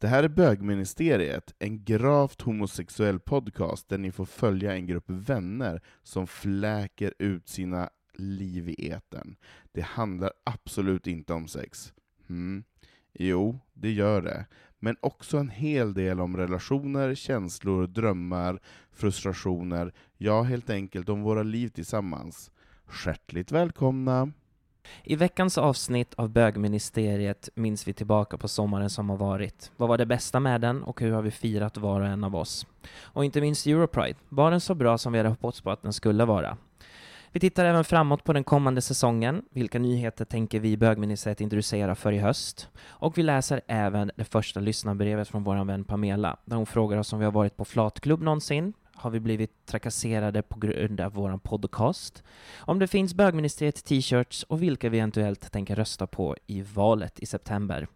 Det här är Bögministeriet, en gravt homosexuell podcast där ni får följa en grupp vänner som fläker ut sina liv i etern. Det handlar absolut inte om sex. Mm. Jo, det gör det. Men också en hel del om relationer, känslor, drömmar, frustrationer, ja, helt enkelt om våra liv tillsammans. Skärtligt välkomna! I veckans avsnitt av bögministeriet minns vi tillbaka på sommaren som har varit. Vad var det bästa med den och hur har vi firat var och en av oss? Och inte minst Europride. Var den så bra som vi hade hoppats på att den skulle vara? Vi tittar även framåt på den kommande säsongen. Vilka nyheter tänker vi i bögministeriet introducera för i höst? Och vi läser även det första lyssnarbrevet från vår vän Pamela, där hon frågar oss om vi har varit på flatklubb någonsin, har vi blivit trakasserade på grund av vår podcast? Om det finns bögministeriet t-shirts och vilka vi eventuellt tänker rösta på i valet i september.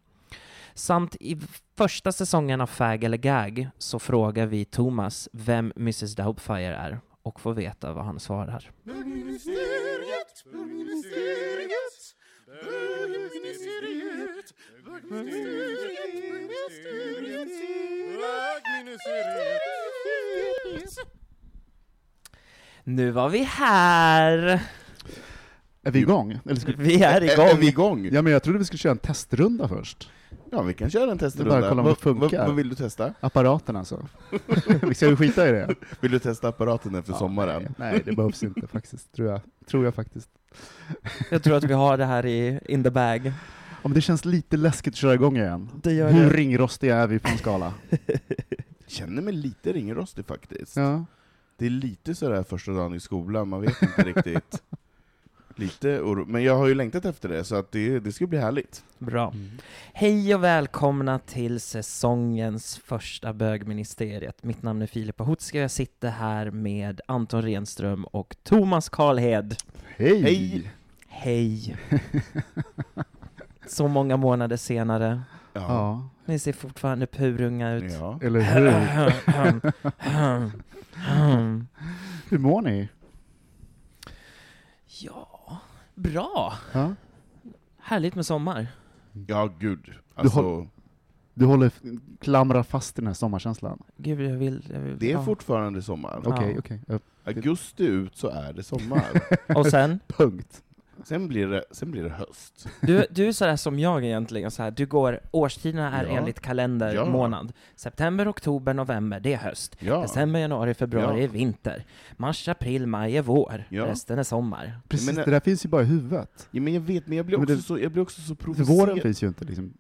Samt i första säsongen av Fag eller Gag så frågar vi Thomas vem Mrs Doubtfire är och får veta vad han svarar. Bögministeriet, bögministeriet, bögministeriet, bögministeriet, bögministeriet. Nu var vi här! Är vi igång? Eller ska... Vi är igång! är vi igång? Ja, men jag trodde vi skulle köra en testrunda först. Ja, vi kan köra en testrunda. Bara kolla om det Vad- funkar. Vad, vad vill du testa? Apparaten alltså. vi ska ju skita i det. Vill du testa apparaten efter sommaren? Nej, nej, det behövs inte faktiskt, tror jag. Tror jag faktiskt. Jag tror att vi har det här i in the bag. Ja, men det känns lite läskigt att köra igång igen. Det gör Hur det. ringrostiga är vi på en skala? Känner mig lite ringrostig faktiskt. Ja. Det är lite sådär första dagen i skolan, man vet inte riktigt. Lite oro. Men jag har ju längtat efter det, så att det, det ska bli härligt. Bra. Mm. Hej och välkomna till säsongens första bögministeriet. Mitt namn är Filip Ahutska och jag sitter här med Anton Renström och Thomas Karlhed. Hej! Hej! Hej! Så många månader senare. Ja. Ja, Ni ser fortfarande purunga ut. ja. eller hur? Hur mår ni? ja, bra. Ja? Härligt med sommar. Ja, gud. Alltså, Du håller, klamrar fast i den här sommarkänslan? Gud, jag vill... Jag vill det är ja. fortfarande sommar. Okej, okej. Ja, Augusti ut så är det sommar. Och sen? Punkt. Sen, blir det, sen blir det höst. Du, du är sådär som jag egentligen, så här, du går, årstiderna är Ja. enligt kalender Ja. månad. September, oktober, november, det är höst. Ja. December, januari, februari Ja. är vinter. Mars, april, maj är vår. Ja. Resten är sommar. Precis, Men- det där finns ju bara i huvudet. Ja, men jag vet, men jag blir Men också, det- så, jag blir också så För provocerad. våren finns ju inte liksom.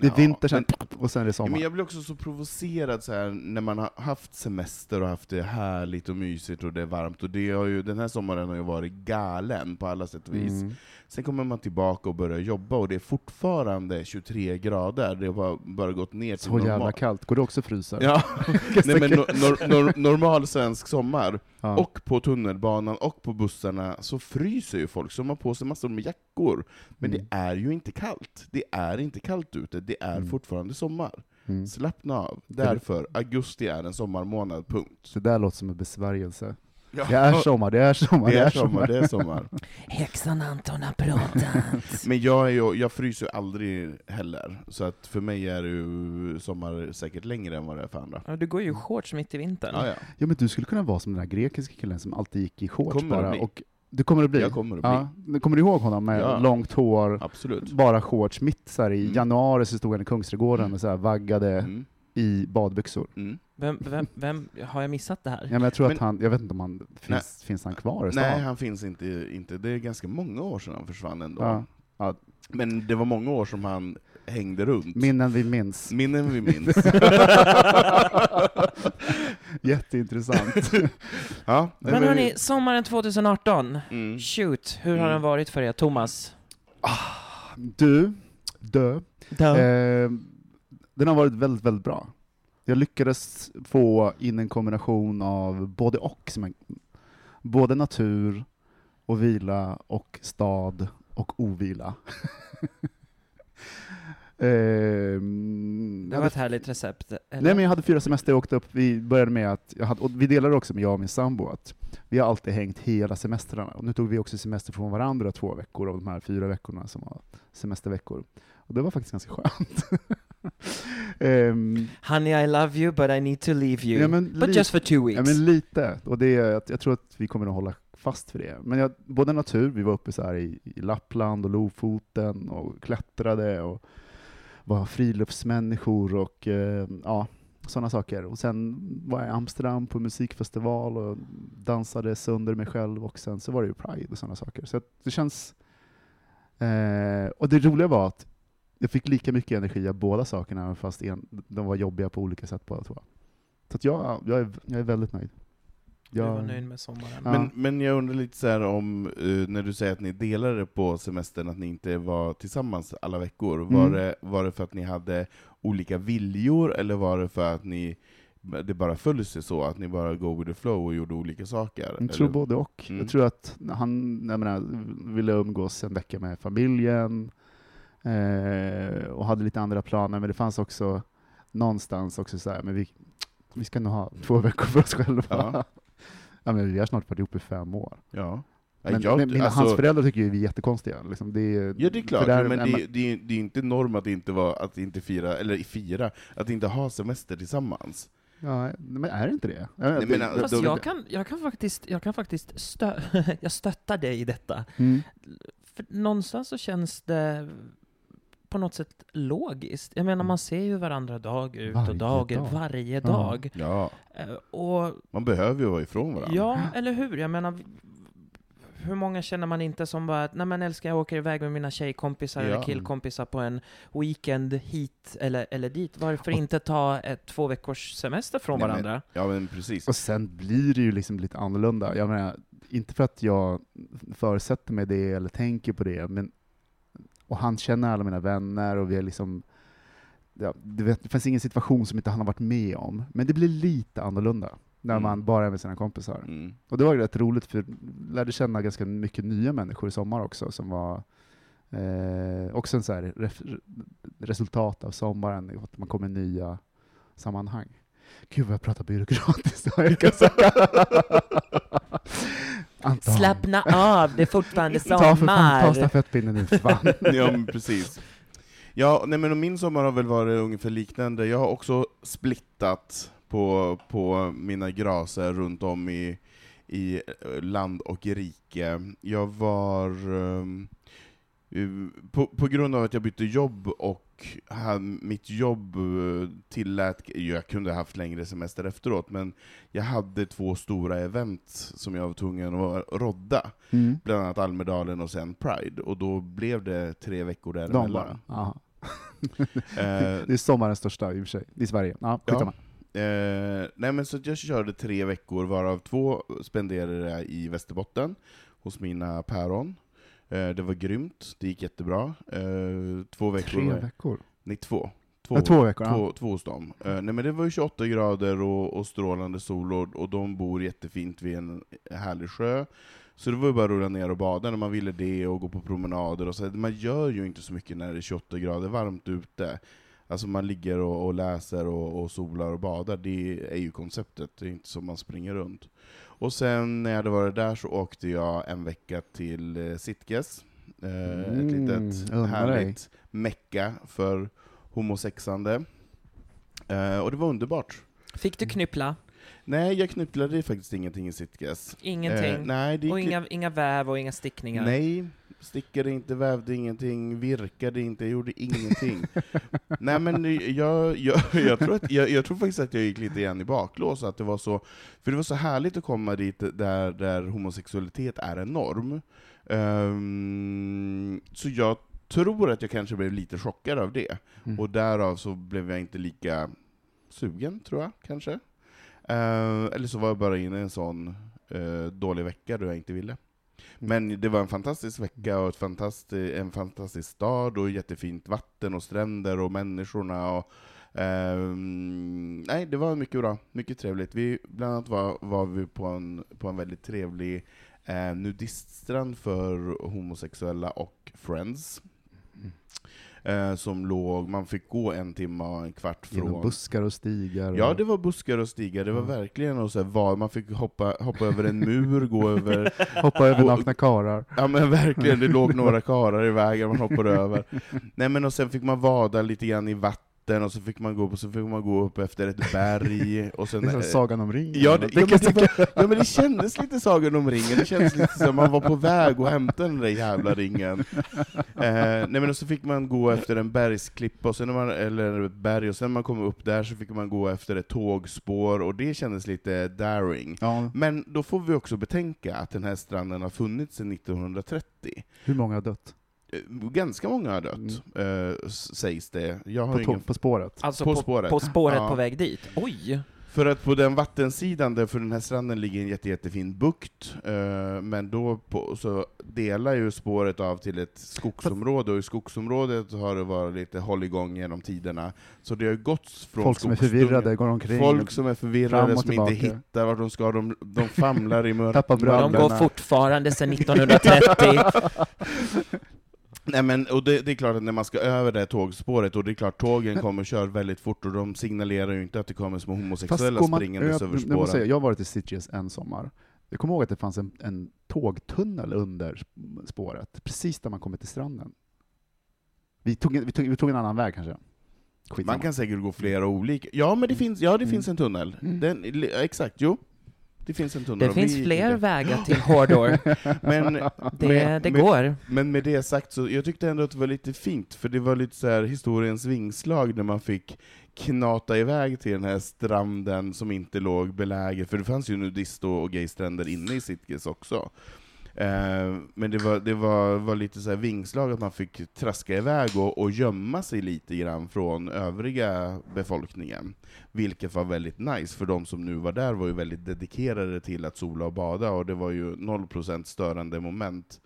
Det är Ja, vinter sen, och sen är det sommar. men jag blir också så provocerad så här, när man har haft semester och haft det härligt och mysigt och det är varmt, och det har ju, den här sommaren har ju varit galen på alla sätt och vis. Mm. Sen kommer man tillbaka och börjar jobba, och det är fortfarande 23 grader, det har bara, bara gått ner till Så jävla normal. kallt. Går det också frysa? Ja, nej, men nor, nor, nor, normal svensk sommar, Ja. och på tunnelbanan och på bussarna, så fryser ju folk, så de har på sig massor med jackor. Men Mm. det är ju inte kallt. Det är inte kallt ute, det är Mm. fortfarande sommar. Mm. Slappna av. Därför, augusti är en sommarmånad, punkt. Så det där låter som en besvärjelse. Ja. Det är sommar, det är sommar, Det är sommar, det är sommar. Häxan Anton har pratat. Men jag, är ju, jag fryser ju aldrig heller, så att för mig är ju sommar säkert längre än vad det är för andra. ja, du går ju i shorts mitt i vintern. Ja, ja. Ja men du skulle kunna vara som den där grekiska killen som alltid gick i shorts Kommer bara. Och du kommer att bli? Jag kommer att bli. Ja. Du Kommer du ihåg honom med Ja. långt hår, Absolut. bara shorts, mitt så här, i Mm. januari så stod han i Kungsträdgården Mm. och så här, vaggade Mm. I badbyxor. Mm. Vem, vem, vem, har jag missat det här? Ja, men jag tror Men- att han, jag vet inte om han, finns, finns han kvar i stan? Nej, han finns inte, inte. Det är ganska många år sedan han försvann ändå. Ja. Ja. Men det var många år som han hängde runt. Minnen vi minns. Minnen vi minns. Jätteintressant. ja, nej, Men hörni, sommaren 2018, Mm. shoot, hur har Mm. den varit för er? Thomas? Du, dö. Dö. Eh, den har varit väldigt, väldigt bra. Jag lyckades få in en kombination av både och. Som en, både natur och vila och stad och ovila. Ehm, Det var ett härligt recept. Eller? Nej men jag hade fyra semester, jag åkte upp, vi började med att, jag hade, vi delade också med jag och min sambo att vi har alltid hängt hela semestrarna, och nu tog vi också semester från varandra två veckor av de här fyra veckorna som var semesterveckor. Och det var faktiskt ganska skönt. Ehm, Honey I love you but I need to leave you. Ja, men but li- just for two weeks. ja men lite, och det är, att jag tror att vi kommer att hålla fast för det. Men jag, både natur, vi var uppe så här i, i Lappland och Lofoten och klättrade och var friluftsmänniskor och eh, ja, sådana saker. Och sen var jag i Amsterdam på musikfestival och dansade sönder mig själv och sen så var det ju Pride och sådana saker. Så det känns... Eh, och det roliga var att jag fick lika mycket energi av båda sakerna, även fast en, de var jobbiga på olika sätt båda två. Så att jag, jag, är, jag är väldigt nöjd. Du Jag, var nöjd med sommaren. Ja. Men, men jag undrar lite så här om, eh, när du säger att ni delade på semestern, att ni inte var tillsammans alla veckor, var, Mm. det, var det för att ni hade olika viljor, eller var det för att ni det bara föll sig så, att ni bara go with the flow och gjorde olika saker? Jag tror eller? både och. Mm. Jag tror att han jag menar, ville umgås en vecka med familjen eh, och hade lite andra planer, men det fanns också någonstans också så här, men vi, vi ska nog ha två veckor för oss själva. Ja. Ja. men vi har snart varit ihop i fem år. Ja. Men, jag, men mina, alltså- hans föräldrar tycker ju vi är jättekonstiga. Liksom det, är- Ja det är klart, där- men det, det, är- det är inte norm att inte, vara, att inte fira, eller fira, att inte ha semester tillsammans. Ja, men är det inte det? Nej, det- men, det- Fast då- jag kan, jag kan faktiskt, jag kan faktiskt stö jag stöttar dig i detta. Mm. För någonstans så känns det på något sätt logiskt. Jag menar, man ser ju varandra dag ut Varje och dag, dag. varje Ja. dag. Ja, Eh, Och man behöver ju vara ifrån varandra. ja, eller hur? Jag menar, hur många känner man inte som bara att nej men älskar jag åker iväg med mina tjejkompisar Ja. eller killkompisar på en weekend hit eller, eller dit. Varför Och- inte ta ett två veckors semester från Nej, men- varandra? Ja men precis. Och sen blir det ju liksom lite annorlunda. Jag menar, inte för att jag förutsätter mig det eller tänker på det, men och han känner alla mina vänner och vi är liksom ja, du vet, det finns ingen situation som inte han har varit med om, men det blir lite annorlunda när Mm. man bara är med sina kompisar. Mm. Och det var rätt roligt, för jag lärde känna ganska mycket nya människor i sommar också, som var eh, också en så här ref, resultat av sommaren, att man kommer i nya sammanhang. Gud vad jag pratar byråkratiskt. Anton, Slappna av, det är fortfarande ta för fan, ta sommar! stafettpinnen nu för fan. Ja men precis. Ja, nej men min sommar har väl varit ungefär liknande. Jag har också splittat på, på mina graser runt om i, i land och rike. Jag var... eh, på, på grund av att jag bytte jobb och hade, mitt jobb eh, tillät, jag kunde haft längre semester efteråt, men jag hade två stora event som jag var tvungen att rodda Mm. bland annat Almedalen och sen Pride, och då blev det tre veckor De däremellan. Aha. Eh, Det är sommarens största i och för sig, i Sverige. Ja, Ja. eh, nej men så jag körde tre veckor, varav två spenderade jag i Västerbotten, hos mina päron. Eh, det var grymt, det gick jättebra. Eh, två veckor... Tre veckor. Nej, två. Två, Ja, två veckor, ja. Två, två hos dem. Eh, nej men det var ju 28 grader och, och strålande sol, och, och de bor jättefint vid en härlig sjö. Så det var ju bara att rulla ner och bada när man ville det, och gå på promenader och så. Man gör ju inte så mycket när det är 28 grader varmt ute. Alltså man ligger och, och läser och, och solar och badar, det är ju konceptet, det är inte så man springer runt. Och sen när jag hade varit där så åkte jag en vecka till eh, Sitges, eh, Mm, ett litet härligt mecka för homosexande. Eh, och det var underbart. Fick du knyppla? Nej, jag knypplade faktiskt ingenting i Sitges. Ingenting? Eh, nej, det och inga, inga väv och inga stickningar? Nej, stickade inte, vävde ingenting, virkade inte, gjorde ingenting. Nej men jag, jag, jag, tror att, jag, jag tror faktiskt att jag gick lite grann i baklås, att det var så, för det var så härligt att komma dit där, där homosexualitet är en norm. Ehm, så jag tror att jag kanske blev lite chockad av det, Mm. och därav så blev jag inte lika sugen, tror jag, kanske. Eh, eller så var jag bara inne i en sån eh, dålig vecka då jag inte ville. Men det var en fantastisk vecka och ett fantastisk, en fantastisk stad och jättefint vatten och stränder och människorna. Och, ehm, nej, det var mycket bra, mycket trevligt. Vi, bland annat var, var vi på en, på en väldigt trevlig eh, nudiststrand för homosexuella och friends. Mm. Eh, som låg, man fick gå en timme och en kvart från... Genom buskar och stigar. Ja, och- det var buskar och stigar, det var Mm. verkligen och så var, man fick hoppa, hoppa över en mur, gå över... Hoppa över nakna karar. Ja men verkligen, det låg några karar i vägen man hoppade över. Nej men och sen fick man vada lite grann i vatten, och så fick man gå, upp, och så fick man gå upp efter ett berg, och sen... Det är som eh, Sagan om ringen. Ja, det, ja, men det ja men det kändes lite Sagan om ringen, det kändes lite som man var på väg att hämta den där jävla ringen. Eh, nej men och så fick man gå efter en bergsklippa, och sen när man, eller ett berg, och sen när man kom upp där så fick man gå efter ett tågspår, och det kändes lite daring. Ja, Men då får vi också betänka att den här stranden har funnits sedan 1930. hur många har dött? Eh, Ganska många har dött, eh, s- sägs det. Jag har På, ingen... på spåret? Alltså På på, spåret. på spåret Ja. på väg dit? Oj! För att på den vattensidan, där för den här stranden ligger en jätte, jättefin bukt, eh, men då på, så delar ju spåret av till ett skogsområde, och i skogsområdet har det varit lite hålligång genom tiderna. Så det har gått från Folk som är förvirrade går omkring. Folk som är förvirrade, och som inte tillbaka. hittar vart de ska, de, de famlar i mörkret. De går fortfarande sedan 1930. Nej men, och det, det är klart att när man ska över det här tågspåret, och det är klart tågen kommer och kör väldigt fort, och de signalerar ju inte att det kommer små homosexuella springandes över, måste säga, spåren. jag har varit i Sitges en sommar. Jag kommer ihåg att det fanns en, en tågtunnel under sp- spåret, precis där man kommer till stranden. Vi tog, vi tog, vi tog en annan väg kanske. Skitsamma. Man kan säkert gå flera olika. Ja, men det finns, ja, det Mm. finns en tunnel. Mm. Den, exakt, jo. Det finns en tunnel. Det finns fler vägar till Hordor. Men, Det, men, det går. men med det sagt, så jag tyckte ändå att det var lite fint, för det var lite så här historiens vingslag när man fick knata iväg till den här stranden som inte låg belägen, för det fanns ju nudist och gaystränder inne i Sitges också. Eh, men det var, det var, var lite så vingslag att man fick traska iväg och, och gömma sig lite grann från övriga befolkningen. Vilket var väldigt nice, för de som nu var där var ju väldigt dedikerade till att sola och bada, och det var ju 0% störande moment.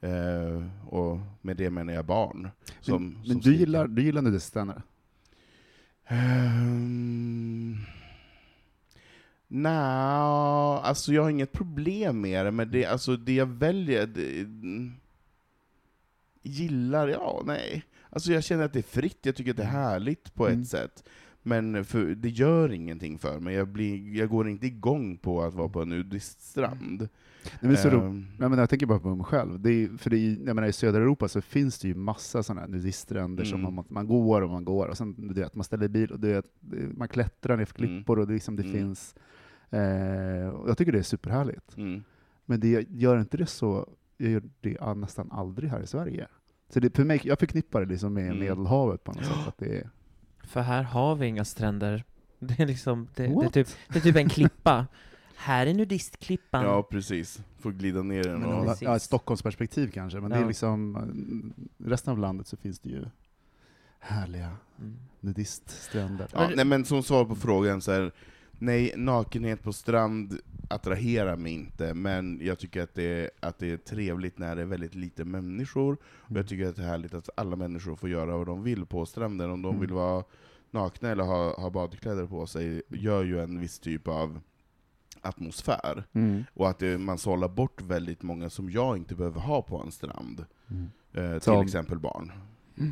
Eh, och med det menar jag barn. Som, men som du skriker. gillar, du gillar nudiststränder? Um, Nej, alltså jag har inget problem med det, men det, alltså det jag väljer, det, mm, gillar, ja, nej. Alltså jag känner att det är fritt, jag tycker att det är härligt på Mm. ett sätt. Men för, det gör ingenting för mig, jag, blir, jag går inte igång på att vara på en nudiststrand. Det är så ro- Ehm, Nej, men jag tänker bara på mig själv. Det är, för det är, jag menar, I södra Europa så finns det ju massa sådana här nudiststränder som Mm. man, man går och man går, och sen du vet, man ställer bil och du vet, man klättrar ner för Mm. klippor och det, liksom, det Mm. finns... Eh, jag tycker det är superhärligt. mm. Men det gör inte det så, jag gör det nästan aldrig här i Sverige. Så det, för mig, jag förknippar det liksom med Mm. Medelhavet på något sätt. Att det är, För här har vi inga stränder. Det är liksom, det, det, är, typ, det är typ en klippa. Här är nudistklippan. Ja, precis. Får glida ner den. men, och- ja, Stockholmsperspektiv kanske, men det Ja. är liksom, eh, resten av landet så finns det ju härliga Mm. nudiststränder. Ja, nej, men som svar på frågan så här, nej, nakenhet på strand attraherar mig inte, men jag tycker att det, är, att det är trevligt när det är väldigt lite människor, och Mm. jag tycker att det är härligt att alla människor får göra vad de vill på stranden. Om de Mm. vill vara nakna eller ha, ha badkläder på sig, gör ju en viss typ av atmosfär. Mm. Och att det, man sållar bort väldigt många som jag inte behöver ha på en strand. Mm. Eh, till Som- exempel barn.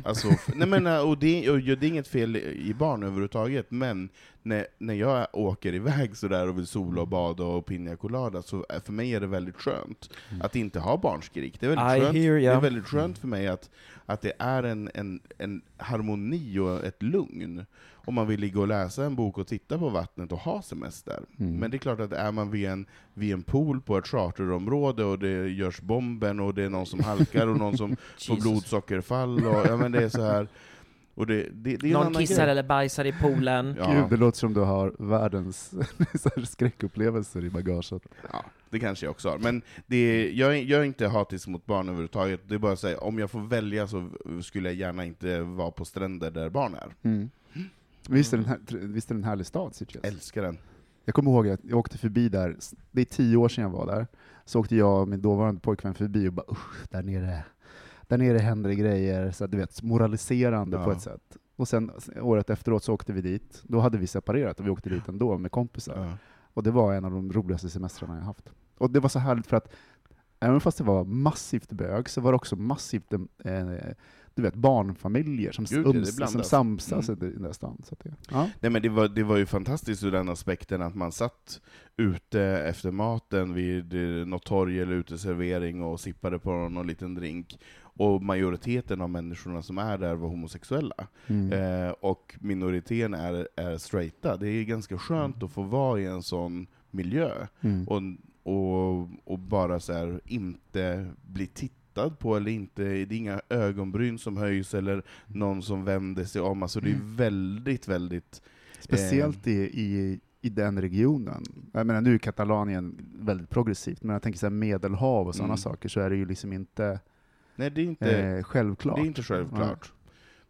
Alltså, nej men, äh, och det, och det är inget fel i barn överhuvudtaget, men när, när jag åker iväg sådär och vill sola och bada och pina colada, så är- för mig är det väldigt skönt att inte ha barnskrik. Det är väldigt, I skönt, hear det ya. är väldigt skönt för mig att, att det är en, en, en harmoni och ett lugn. Om man vill ligga och läsa en bok och titta på vattnet och ha semester. Mm. Men det är klart att är man vid en, vid en pool på ett charterområde och det görs bomben och det är någon som halkar och någon som får blodsockerfall och ja, men det är så här. Och det, det, det Någon kissar grej. eller bajsar i poolen. Ja. Gud, det låter som du har världens så här skräckupplevelser i bagaget. Ja, det kanske jag också har. Men det är, jag, är, jag är inte hatisk mot barn överhuvudtaget. Det är bara att säga, om jag får välja så skulle jag gärna inte vara på stränder där barn är. Mm. Visst, är den här, visst är det en härlig stad, Sitges? Älskar den. Jag kommer ihåg att jag åkte förbi där, det är tio år sedan jag var där, så åkte jag och min dåvarande pojkvän förbi och bara usch, där nere, där nere händer det grejer, så du vet, moraliserande på Ja. ett sätt. Och sen året efteråt så åkte vi dit, då hade vi separerat och vi åkte dit ändå med kompisar. Ja. Och det var en av de roligaste semestrarna jag haft. Och det var så härligt för att även fast det var massivt bög, så var det också massivt eh, du vet, barnfamiljer som, Gud, ums, som samsas Mm. i den där stan. Så det, ja. Nej men det var, det var ju fantastiskt ur den aspekten att man satt ute efter maten vid eh, något torg eller uteservering och sippade på någon liten drink. Och majoriteten av människorna som är där var homosexuella. Mm. Eh, och minoriteten är, är straighta. Det är ganska skönt att få vara i en sån miljö. Mm. Och, och, och bara så här, inte bli tittad på, eller inte, det är inga ögonbryn som höjs, eller någon som vänder sig om. Alltså det är Mm. väldigt, väldigt... Speciellt i, i, i den regionen. Jag menar, nu är Katalanien väldigt progressivt, men jag tänker så Medelhav och sådana Mm. saker, så är det ju liksom inte, Nej, det är inte, eh, självklart. det är inte självklart.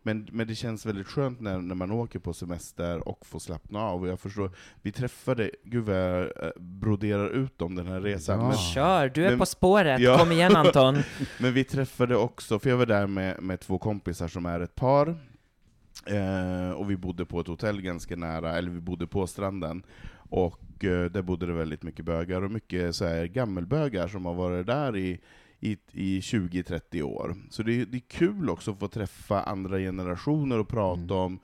Men, men det känns väldigt skönt när, när man åker på semester och får slappna av. Och jag förstår, vi träffade, gud vad jag eh, broderar ut om den här resan, Ja. men, Kör, du är Men- på spåret. Ja. Kom igen Anton. Men vi träffade också, för jag var där med, med två kompisar som är ett par, eh, och vi bodde på ett hotell ganska nära, eller vi bodde på stranden, och eh, där bodde det väldigt mycket bögar, och mycket så här gammelbögar som har varit där i, i, i 20-30 år. Så det, är- det är kul också att få träffa andra generationer och prata Mm. om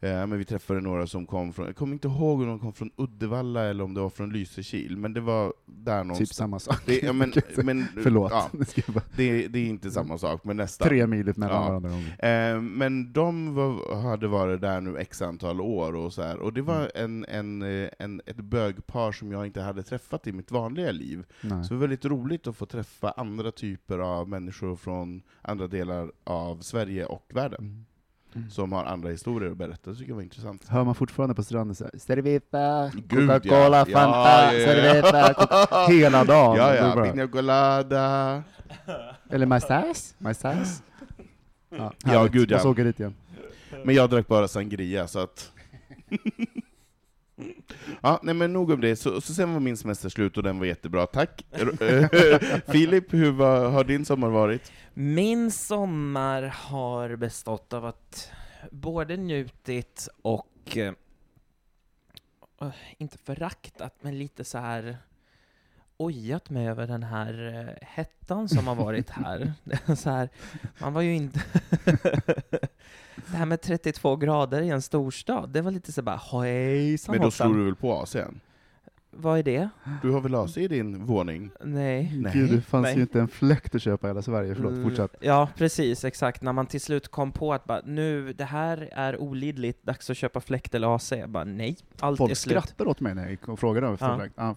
men vi träffade några som kom från, jag kommer inte ihåg om de kom från Uddevalla eller om det var från Lysekil, men det var där någonstans. Typ samma sak. Det, ja, men, men, Förlåt. Ja, Det det, är inte samma sak, men nästan. Tre mil mellan Ja. varandra. Eh, men de var, hade varit där nu x antal år, och, så här, och det var en, en, eh, en, ett bögpar som jag inte hade träffat i mitt vanliga liv. Nej. Så det var väldigt roligt att få träffa andra typer av människor från andra delar av Sverige och världen, Mm. Som har andra historier att berätta. Det tycker jag var intressant. Hör man fortfarande på stranden så här, Coca-Cola, ja. Fanta, Ja, ja. Servita, Coca- hela dagen. Ja, ja, pina colada. Eller majstas, majstas. Ja, Ja, gud, ja. Jag åka dit igen. Men jag drack bara sangria, så att... ja, nej men nog om det. Så, så sen var min semester slut och den var jättebra, tack. Filip, hur var, har din sommar varit? Min sommar har bestått av att både njutit och eh, eh, inte föraktat, men lite så här ojat mig över den här eh, hettan som har varit här. Så här man var ju inte... det här med 32 grader i en storstad, det var lite så bara hejsan Men då hoppsan. slog du väl på AC'n? Vad är det? Du har väl AC i din våning? Nej. Nej. Gud, det fanns Nej. ju inte en fläkt att köpa i hela Sverige. Förlåt, Mm, fortsätt. Ja, precis, exakt. När man till slut kom på att bara, nu, det här är olidligt, dags att köpa fläkt eller AC. Jag bara, nej, allt är Folk slut. skrattade åt mig när jag gick och frågade om Ja. fläkt. Ja.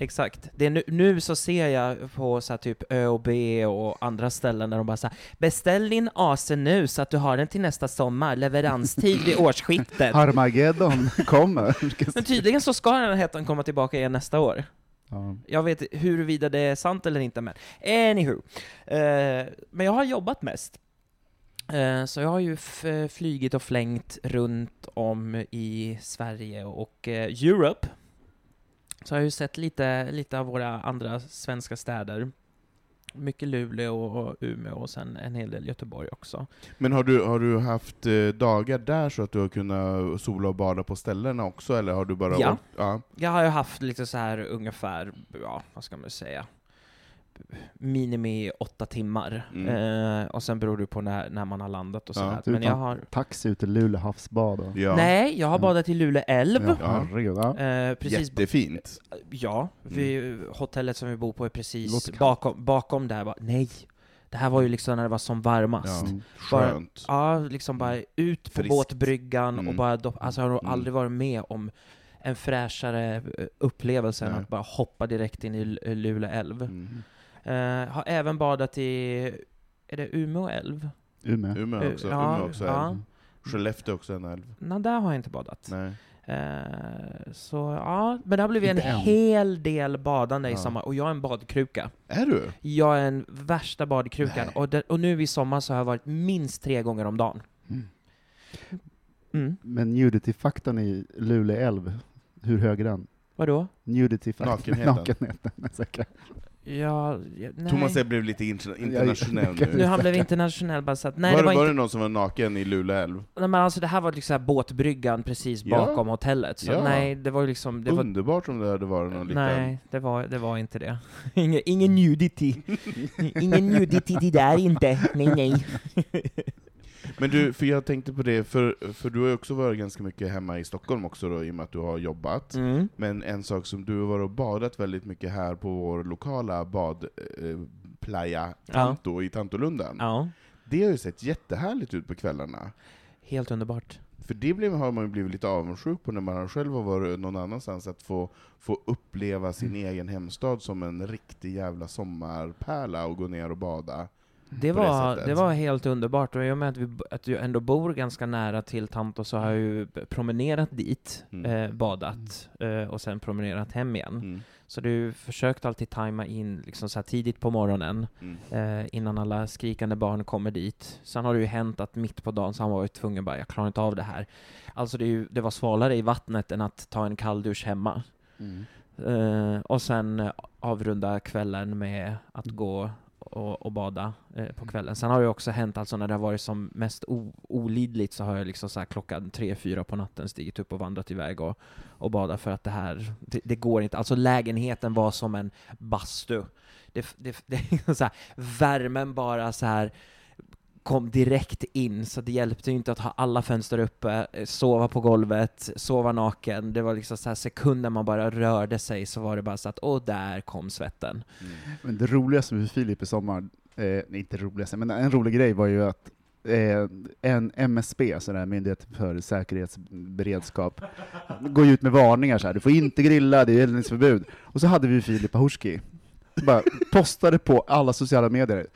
Exakt. Det är nu, nu så ser jag på så typ Ö och B och andra ställen där de bara såhär, beställ din AC nu så att du har den till nästa sommar, leveranstid vid årsskiftet. Harmageddon kommer. Men tydligen så ska den här hettan komma tillbaka igen nästa år. Ja. Jag vet huruvida det är sant eller inte, men anywho. Eh, men jag har jobbat mest. Eh, så jag har ju f- flygit och flängt runt om i Sverige och eh, Europe. Så jag har ju sett lite, lite av våra andra svenska städer. Mycket Luleå och Umeå och sen en hel del Göteborg också. Men har du, har du haft eh, dagar där så att du har kunnat sola och bada på ställena också, eller har du bara Ja. åkt? Ja. Jag har ju haft lite så här ungefär, ja, vad ska man säga? Minimi åtta timmar. Mm. Eh, och sen beror det på när, när man har landat och Ja. sådär. Du Men jag har... taxi ut till Luleå havsbad. Och... Ja. Nej, jag har Mm. badat i Luleå älv. Ja, Ja. Ja. Eh, precis Jättefint. Ja, vi, hotellet som vi bor på är precis bakom, bakom där. Bara, nej, det här var ju liksom när det var som varmast. Ja. Mm. Bara- Skönt. Ja, liksom bara ut på Friskt. båtbryggan och Mm. bara, dopp- alltså jag har nog Mm. aldrig varit med om en fräschare eh, upplevelse än Nej. att bara hoppa direkt in i Luleå älv. Mm. Eh, har även badat i, är det Umeå älv? Umeå. Umeå också. Ja, Umeå också ja. älv. Skellefteå också en älv. Nej, där har jag inte badat. Nej. Eh, så ja, men det har blivit en än. hel del badande i Ja. sommar, och jag är en badkruka. Är du? Jag är en värsta badkrukan, och, det, och nu i sommar så har jag varit minst tre gånger om dagen. Mm. Mm. Men nudity-faktorn i Luleå älv, hur hög är den? Vadå? Nudity-faktorn. Nakenheten. Nakenheten. Ja, ja, nej. Thomas jag blev lite inter- internationell nu. Nu han blev internationell bara så att, nej var, det var, var inte, det någon som var naken i Luleå älv? nej, men alltså det här var liksom båtbryggan precis Ja. bakom hotellet, så Ja. nej, det var liksom, det var, Underbart om det hade varit någon liten... nej, det var, det var inte det. ingen, ingen nudity. ingen nudity, det där inte, nej nej. Men du, för jag tänkte på det, för, för du har ju också varit ganska mycket hemma i Stockholm också då, i och med att du har jobbat. Mm. Men en sak som du har varit och badat väldigt mycket här på vår lokala bad, eh, Tanto i Tantolunden. Ja, Det har ju sett jättehärligt ut på kvällarna. helt underbart. För det blev, har man ju blivit lite avundsjuk på när man själv har varit någon annanstans, att få, få uppleva sin egen hemstad som en riktig jävla sommarpärla och gå ner och bada. Det var, det var helt underbart, och i och med att, vi, att jag ändå bor ganska nära till Tanto så har jag ju promenerat dit, Mm. eh, badat, eh, och sen promenerat hem igen. Mm. Så du försökt alltid tajma in liksom så tidigt på morgonen, Mm. eh, innan alla skrikande barn kommer dit. Sen har det ju hänt att mitt på dagen så har han varit tvungen bara, jag klarar inte av det här. Alltså det, ju, det var svalare i vattnet än att ta en kalldusch hemma. Eh, och sen eh, avrunda kvällen med att gå och, och bada eh, på kvällen. Sen har det också hänt, alltså när det har varit som mest olidligt så har jag liksom så här klockan tre, fyra på natten stigit upp och vandrat iväg och, och badat för att det här, det, det går inte. Alltså lägenheten var som en bastu. Det, det, det, så här, värmen bara så här kom direkt in, så det hjälpte ju inte att ha alla fönster uppe, eh, sova på golvet, sova naken. Det var liksom så här sekunder man bara rörde sig så var det bara så att åh, där kom svetten. Men det roligaste med Filip i sommar, eh, inte roligaste, men en rolig grej var ju att eh, en MSB, sån där Myndighet för säkerhetsberedskap, går ju ut med varningar så här. du får inte grilla, det är eldningsförbud. Och så hade vi Filip Ahorski, bara postade på alla sociala medier,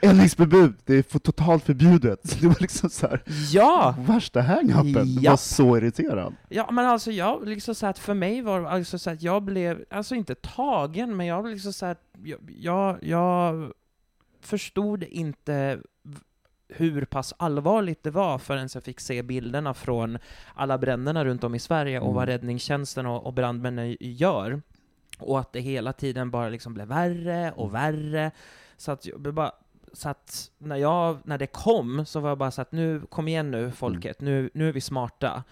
eldningsförbud, det är totalt förbjudet. Det var liksom så här, Ja! värsta hang-upen, Ja. var så irriterad. Ja, men alltså jag, liksom så att för mig var alltså så att jag blev, alltså inte tagen, men jag blev liksom så att jag, jag, jag förstod inte hur pass allvarligt det var förrän jag fick se bilderna från alla bränderna runt om i Sverige och Mm. vad räddningstjänsten och, och brandmännen gör. Och att det hela tiden bara liksom blev värre och värre. Så att jag bara, så att när, jag, när det kom så var jag bara så att nu, kom igen nu folket, nu, nu är vi smarta.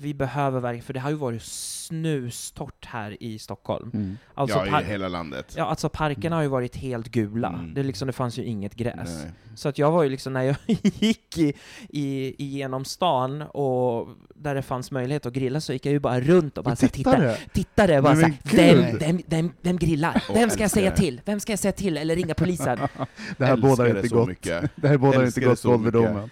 Vi behöver verkligen, för det har ju varit snustort här i Stockholm. Mm. Alltså, ja, i hela landet. ja, alltså parkerna har ju varit helt gula. Mm. Det, liksom, det fanns ju inget gräs. Nej. Så att jag var ju liksom, när jag gick i, i, igenom stan och där det fanns möjlighet att grilla så gick jag ju bara runt och bara tittade, Tittare! tittade bara Men så här, gud! vem, vem, vem, vem grillar? Åh, Vem ska jag säga det. till? Vem ska jag säga till? Eller ringa polisen? Det här bådar det inte så gott. mycket. Det här bådar inte gott så för mycket. ålderdomen.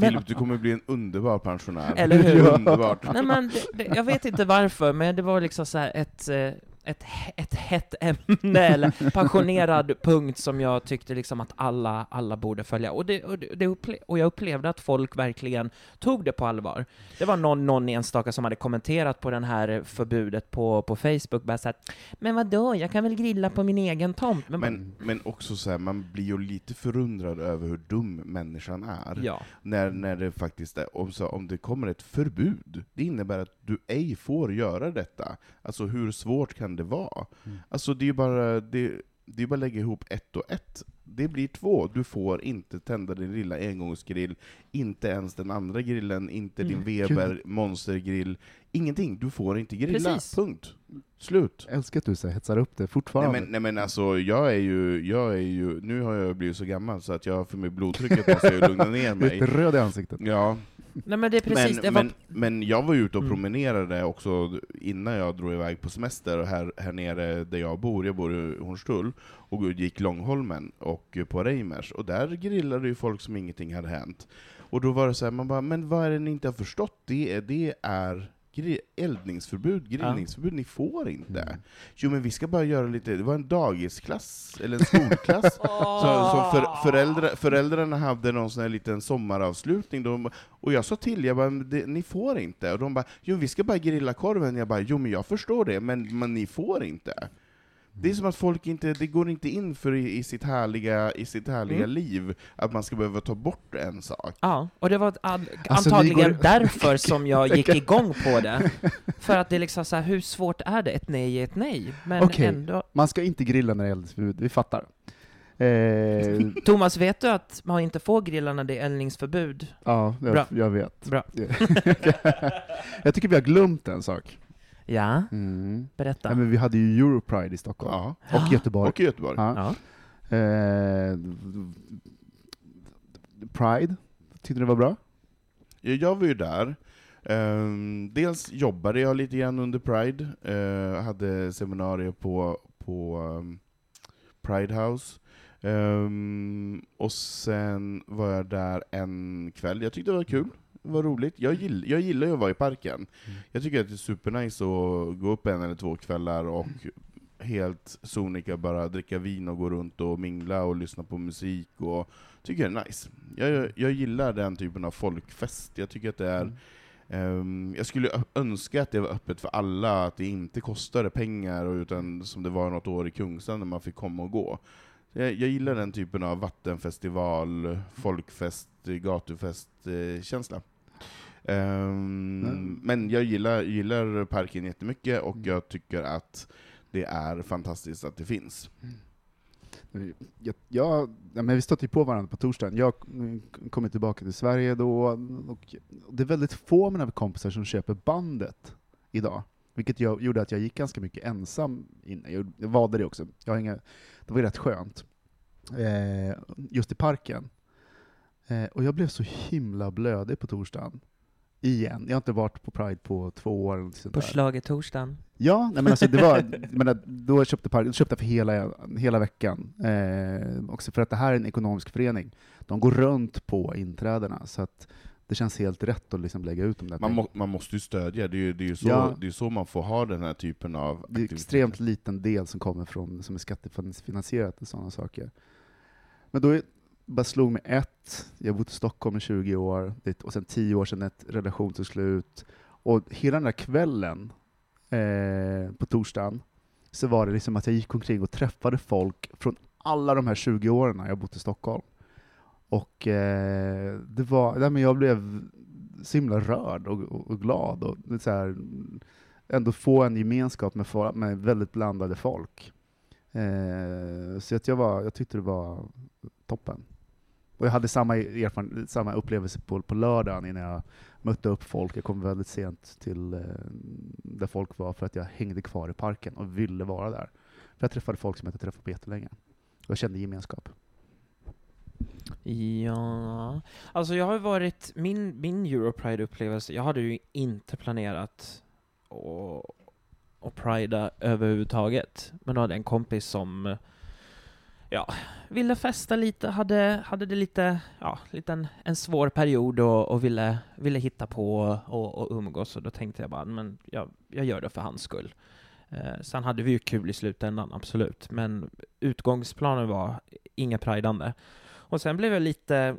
Filip, du kommer bli en underbar pensionär. Eller hur? såklart. Nej men, det, det, jag vet inte varför, men det var liksom så här ett, eh, ett, ett hett ämne, eller passionerad punkt som jag tyckte liksom att alla, alla borde följa. Och, det, och, det, det upple- och jag upplevde att folk verkligen tog det på allvar. Det var någon, någon enstaka som hade kommenterat på den här förbudet på, på Facebook, bara så att men vadå, jag kan väl grilla på min egen tomt? Men, Men, men också så här, man blir ju lite förundrad över hur dum människan är. ja. När, när det faktiskt är, om, så, om det kommer ett förbud, det innebär att du ej får göra detta. Alltså hur svårt kan det vara? Mm. Alltså det är ju bara, det, det är bara att lägga ihop ett och ett. Det blir två. Du får inte tända din lilla engångsgrill, inte ens den andra grillen, inte din Mm. Weber monstergrill. Ingenting. Du får inte grilla. Precis. Punkt. Slut. Jag älskar att du så hetsar upp det fortfarande. Nej men, nej men alltså, jag är, ju, jag är ju, nu har jag blivit så gammal så att jag för mig blodtrycket måste jag ju lugna ner är lite mig. röd i ansiktet. Ja, Nej men det är precis, men, det var... men, men jag var ute och Mm. promenerade också innan jag drog iväg på semester här, här nere där jag bor, jag bor i Hornstull, och gick Långholmen och på Reimers, och där grillade ju folk som ingenting hade hänt. Och då var det så här, man bara, men vad är det ni inte har förstått? Det är, det är eldningsförbud, grillningsförbud, ni får inte. Mm. Jo men vi ska bara göra lite, det var en dagisklass, eller en skolklass, så, så för, föräldrar, föräldrarna hade någon sån här liten sommaravslutning, de, och jag sa till, jag bara, "Men det, ni får inte. Och de bara, jo vi ska bara grilla korven. Jag bara, jo men jag förstår det, men, men ni får inte. Det är som att folk inte, det går inte in för i, i sitt härliga, i sitt härliga Mm. liv, att man ska behöva ta bort en sak. Ja, och det var ad- Alltså, antagligen går- därför som jag gick igång på det. För att det är liksom så här, hur svårt är det? Ett nej är ett nej. Men Okej. ändå... Man ska inte grilla när det är eldningsförbud, vi fattar. Eh, Thomas, vet du att man inte får grilla när det är eldningsförbud? ja, jag, Bra. jag vet. Bra. jag tycker vi har glömt en sak. Ja, Mm. berätta. Ja, men vi hade ju Europride i Stockholm, Ja. och Göteborg. Och Göteborg. Ja. Ja. Eh, Pride, tyckte du det var bra? Ja, Jag var ju där. Ehm, dels jobbade jag lite grann under Pride, uh, hade seminarier på, på um, Pride House. Ehm, och sen var jag där en kväll, jag tyckte det var kul, var roligt. Jag, gill, jag gillar ju att vara i parken. Jag tycker att det är supernice att gå upp en eller två kvällar och helt sonika bara dricka vin och gå runt och mingla och lyssna på musik och tycker det är nice. Jag, jag gillar den typen av folkfest. Jag tycker att det är ehm, jag skulle önska att det var öppet för alla, att det inte kostade pengar, utan som det var något år i Kungsan när man fick komma och gå. Jag, jag gillar den typen av vattenfestival, folkfest, gatufest-känsla. Ehm, Mm. Men jag gillar, gillar parken jättemycket, och Mm. jag tycker att det är fantastiskt att det finns. Jag, jag, ja, men vi stötte ju på varandra på torsdagen. Jag mm, kommer tillbaka till Sverige då, och det är väldigt få av mina kompisar som köper bandet idag. Vilket jag, gjorde att jag gick ganska mycket ensam innan. Jag, jag valde det också. Jag har inga, det var rätt skönt. Eh, just i parken. Eh, och jag blev så himla blödig på torsdagen. Igen. Jag har inte varit på Pride på två år. eller något sånt På schlagertorsdagen. Ja, nej men alltså det var, menar, då köpte jag köpte jag för hela, hela veckan. Eh, också för att det här är en ekonomisk förening. De går runt på inträdena, så att det känns helt rätt att liksom lägga ut de där Man, må, man måste ju stödja, det är ju, det är så, Ja. det är så man får ha den här typen av Det är en aktiviteter. extremt liten del som kommer från, som är skattefinansierat och sådana saker. Men då är, bara slog mig ett, jag har bott i Stockholm i 20 år, och sen 10 år sedan ett relation tog slut. Och hela den där kvällen eh, på torsdagen, så var det liksom att jag gick omkring och träffade folk från alla de här 20 åren jag har bott i Stockholm. Och eh, det var, nej, men jag blev så himla rörd och, och, och glad. Och så här, ändå få en gemenskap med, med väldigt blandade folk. Eh, så att jag, var, jag tyckte det var toppen. Och jag hade samma, erfaren, samma upplevelse på, på lördagen innan jag mötte upp folk. Jag kom väldigt sent till eh, där folk var för att jag hängde kvar i parken och ville vara där. För jag träffade folk som jag inte träffat på jättelänge. Och jag kände gemenskap. Ja, alltså jag har varit, min, min Europride-upplevelse, jag hade ju inte planerat att, att prida överhuvudtaget. Men då hade jag en kompis som, ja, ville festa lite, hade, hade det lite, ja, lite en, en svår period och, och ville, ville hitta på och, och umgås, och då tänkte jag bara, men jag, jag gör det för hans skull. Eh, sen hade vi ju kul i slutändan, absolut, men utgångsplanen var inga prideande. Och sen blev jag lite...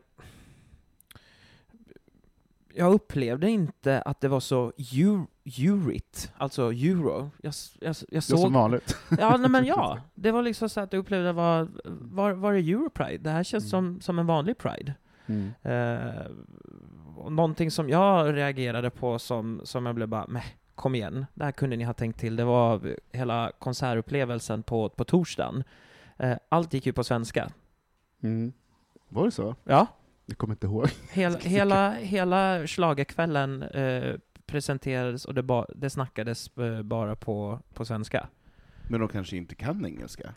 Jag upplevde inte att det var så eu- eurigt, alltså euro. Jag, jag, jag Det såg... som vanligt. Ja, nej, men ja. Det var liksom så att jag upplevde var, var, var är Europride? Det här känns Mm. som, som en vanlig Pride. Mm. Eh, någonting som jag reagerade på som, som jag blev bara, meh, kom igen, det här kunde ni ha tänkt till. Det var hela konsertupplevelsen på, på torsdagen. Eh, allt gick ju på svenska. Mm. Var det så? Ja. Jag kommer inte ihåg. Hela, hela, hela schlagerkvällen eh, presenterades och det, ba, det snackades eh, bara på, på svenska. Men de kanske inte kan engelska?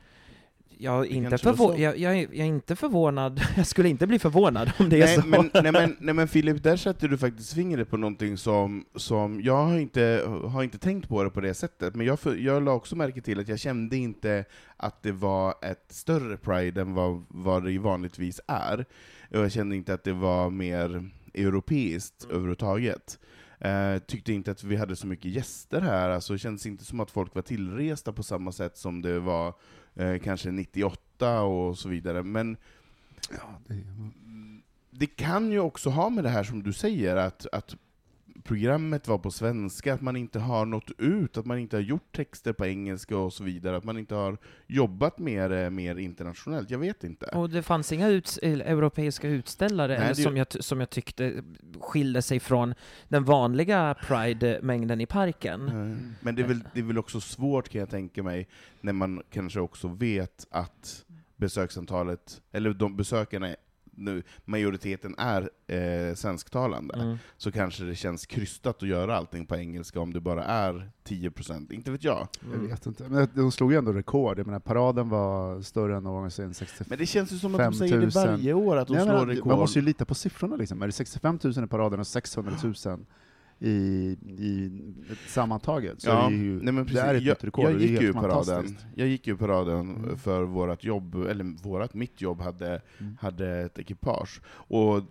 Jag är, inte förvå- jag, jag, är, jag är inte förvånad, jag skulle inte bli förvånad om det är Nej så. men, nej, men, nej men Filip, där sätter du faktiskt fingret på någonting som, som jag har inte, har inte tänkt på det på det sättet, men jag, jag la också märke till att jag kände inte att det var ett större Pride än vad, vad det vanligtvis är. Jag kände inte att det var mer europeiskt överhuvudtaget. Eh, tyckte inte att vi hade så mycket gäster här, alltså det kändes inte som att folk var tillresta på samma sätt som det var eh, kanske 98 och så vidare. Men Ja, det, det kan ju också ha med det här som du säger, att, att programmet var på svenska, att man inte har nått ut, att man inte har gjort texter på engelska och så vidare, att man inte har jobbat mer, eh, mer internationellt. Jag vet inte. Och det fanns inga uts- eller europeiska utställare Nej, det- som, jag, som jag tyckte skilde sig från den vanliga Pride-mängden i parken. Eh, Men det är, väl, det är väl också svårt kan jag tänka mig, när man kanske också vet att besöksantalet, eller de besökarna, nu, majoriteten är eh, svensktalande, Mm. så kanske det känns krystat att göra allting på engelska om det bara är 10%, inte vet jag. jag vet inte. Men de slog ju ändå rekord. Jag menar, paraden var större än någonsin. 65 Men det känns ju som att de säger det 5 000. varje år, att de Nej, slår men rekord. Man måste ju lita på siffrorna liksom. Är det 65 000 i paraden och 600 000 i, i sammantaget, så Ja, är ju, nej men precis. det är ett jag, nytt rekord. jag gick ju i paraden, jag gick ju paraden Mm. för vårt jobb, eller vårat, mitt jobb hade, Mm. hade ett ekipage. Och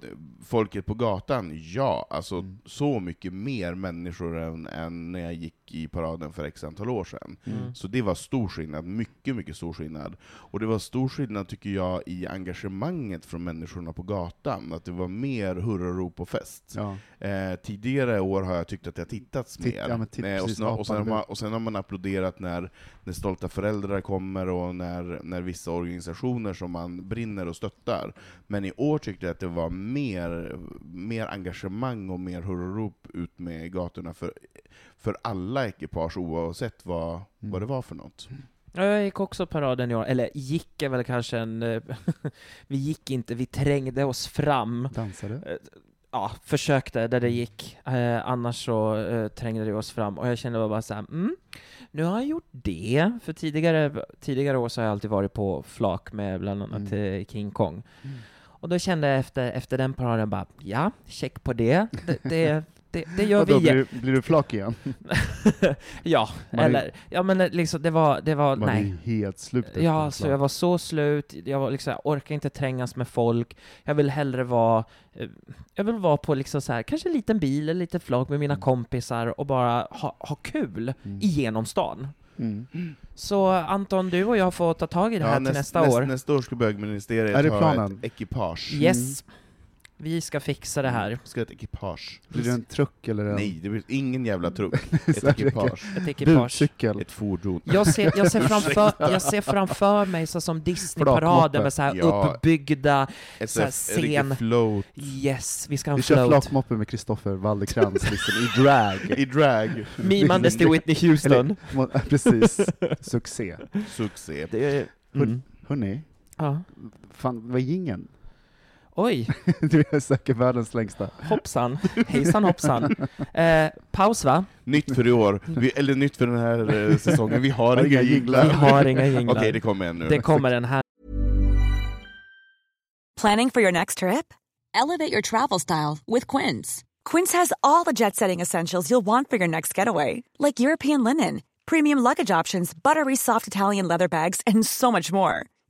folket på gatan, ja, alltså Mm. så mycket mer människor än, än när jag gick i paraden för x antal år sedan. Mm. Så det var stor skillnad, mycket, mycket stor skillnad. Och det var stor skillnad, tycker jag, i engagemanget från människorna på gatan. Att det var mer hurrarop och fest. Ja. Eh, tidigare år har jag tyckt att det har tittats Titt- mer. ja, men titt- Eh, och, sen, och, sen man, och sen har man applåderat när, när stolta föräldrar kommer och när, när vissa organisationer som man brinner och stöttar. Men i år tyckte jag att det var mer, mer engagemang och mer hurrarop ut med gatorna för, för alla ekipage oavsett vad, Mm. vad det var för något. Ja, Jag gick också paraden i år, eller gick är väl kanske en... eh, vi gick inte, vi trängde oss fram. Dansade. Ja, försökte där det gick. Eh, annars så eh, trängde vi oss fram och jag kände bara så här, mm, nu har jag gjort det. För tidigare, tidigare år så har jag alltid varit på flak med bland annat eh, King Kong. Mm. Och då kände jag efter, efter den paraden bara, ja, check på det. Det, det, det, det gör Och då vi. blir, blir du flak igen? ja, Man är- eller, ja men liksom det var, det var, Man är nej. ju helt slut Ja, en så jag var så slut, jag, var liksom, jag orkar inte trängas med folk, jag vill hellre vara, eh, jag vill vara på liksom så här, kanske en liten bil eller lite flak med mina Mm. kompisar och bara ha, ha kul Mm. igenom stan. Mm. Så Anton, du och jag får ta tag i det här till näst- nästa näst- år. Nästa år ska bögministeriet Är ha ett ekipage. Yes, vi ska fixa det här. Ska ha ett ekipage. Blir det en truck eller en Nej, det blir ingen jävla truck. Ett ekipage. Ett ekipage. budcykel? Ett fordon. Jag ser, jag, ser framför, jag ser framför mig så som Disneyparaden med så här Ja. uppbyggda, så här scen. float. yes, vi ska ha Vi en kör float. flakmoppe med Kristoffer Walderkrantz liksom, i drag. I drag. Mimandes till Whitney Houston. Eller, precis. Succé. Succé. Det är, mm. Hörni, ja. fan, vad är jingeln? Oj, Du är säkert världens längsta. hoppsan. Hejsan hoppsan. Eh, paus va? Nytt för i år, vi, eller nytt för den här eh, säsongen, vi har inga jinglar. Vi har inga jinglar. Okej, det kommer en nu. Det kommer en här. Planning for your next trip? Elevate your travel style with Quince. Quince has all the jet setting essentials you'll want for your next getaway, like European linen, premium luggage options, buttery soft Italian leather bags, and so much more.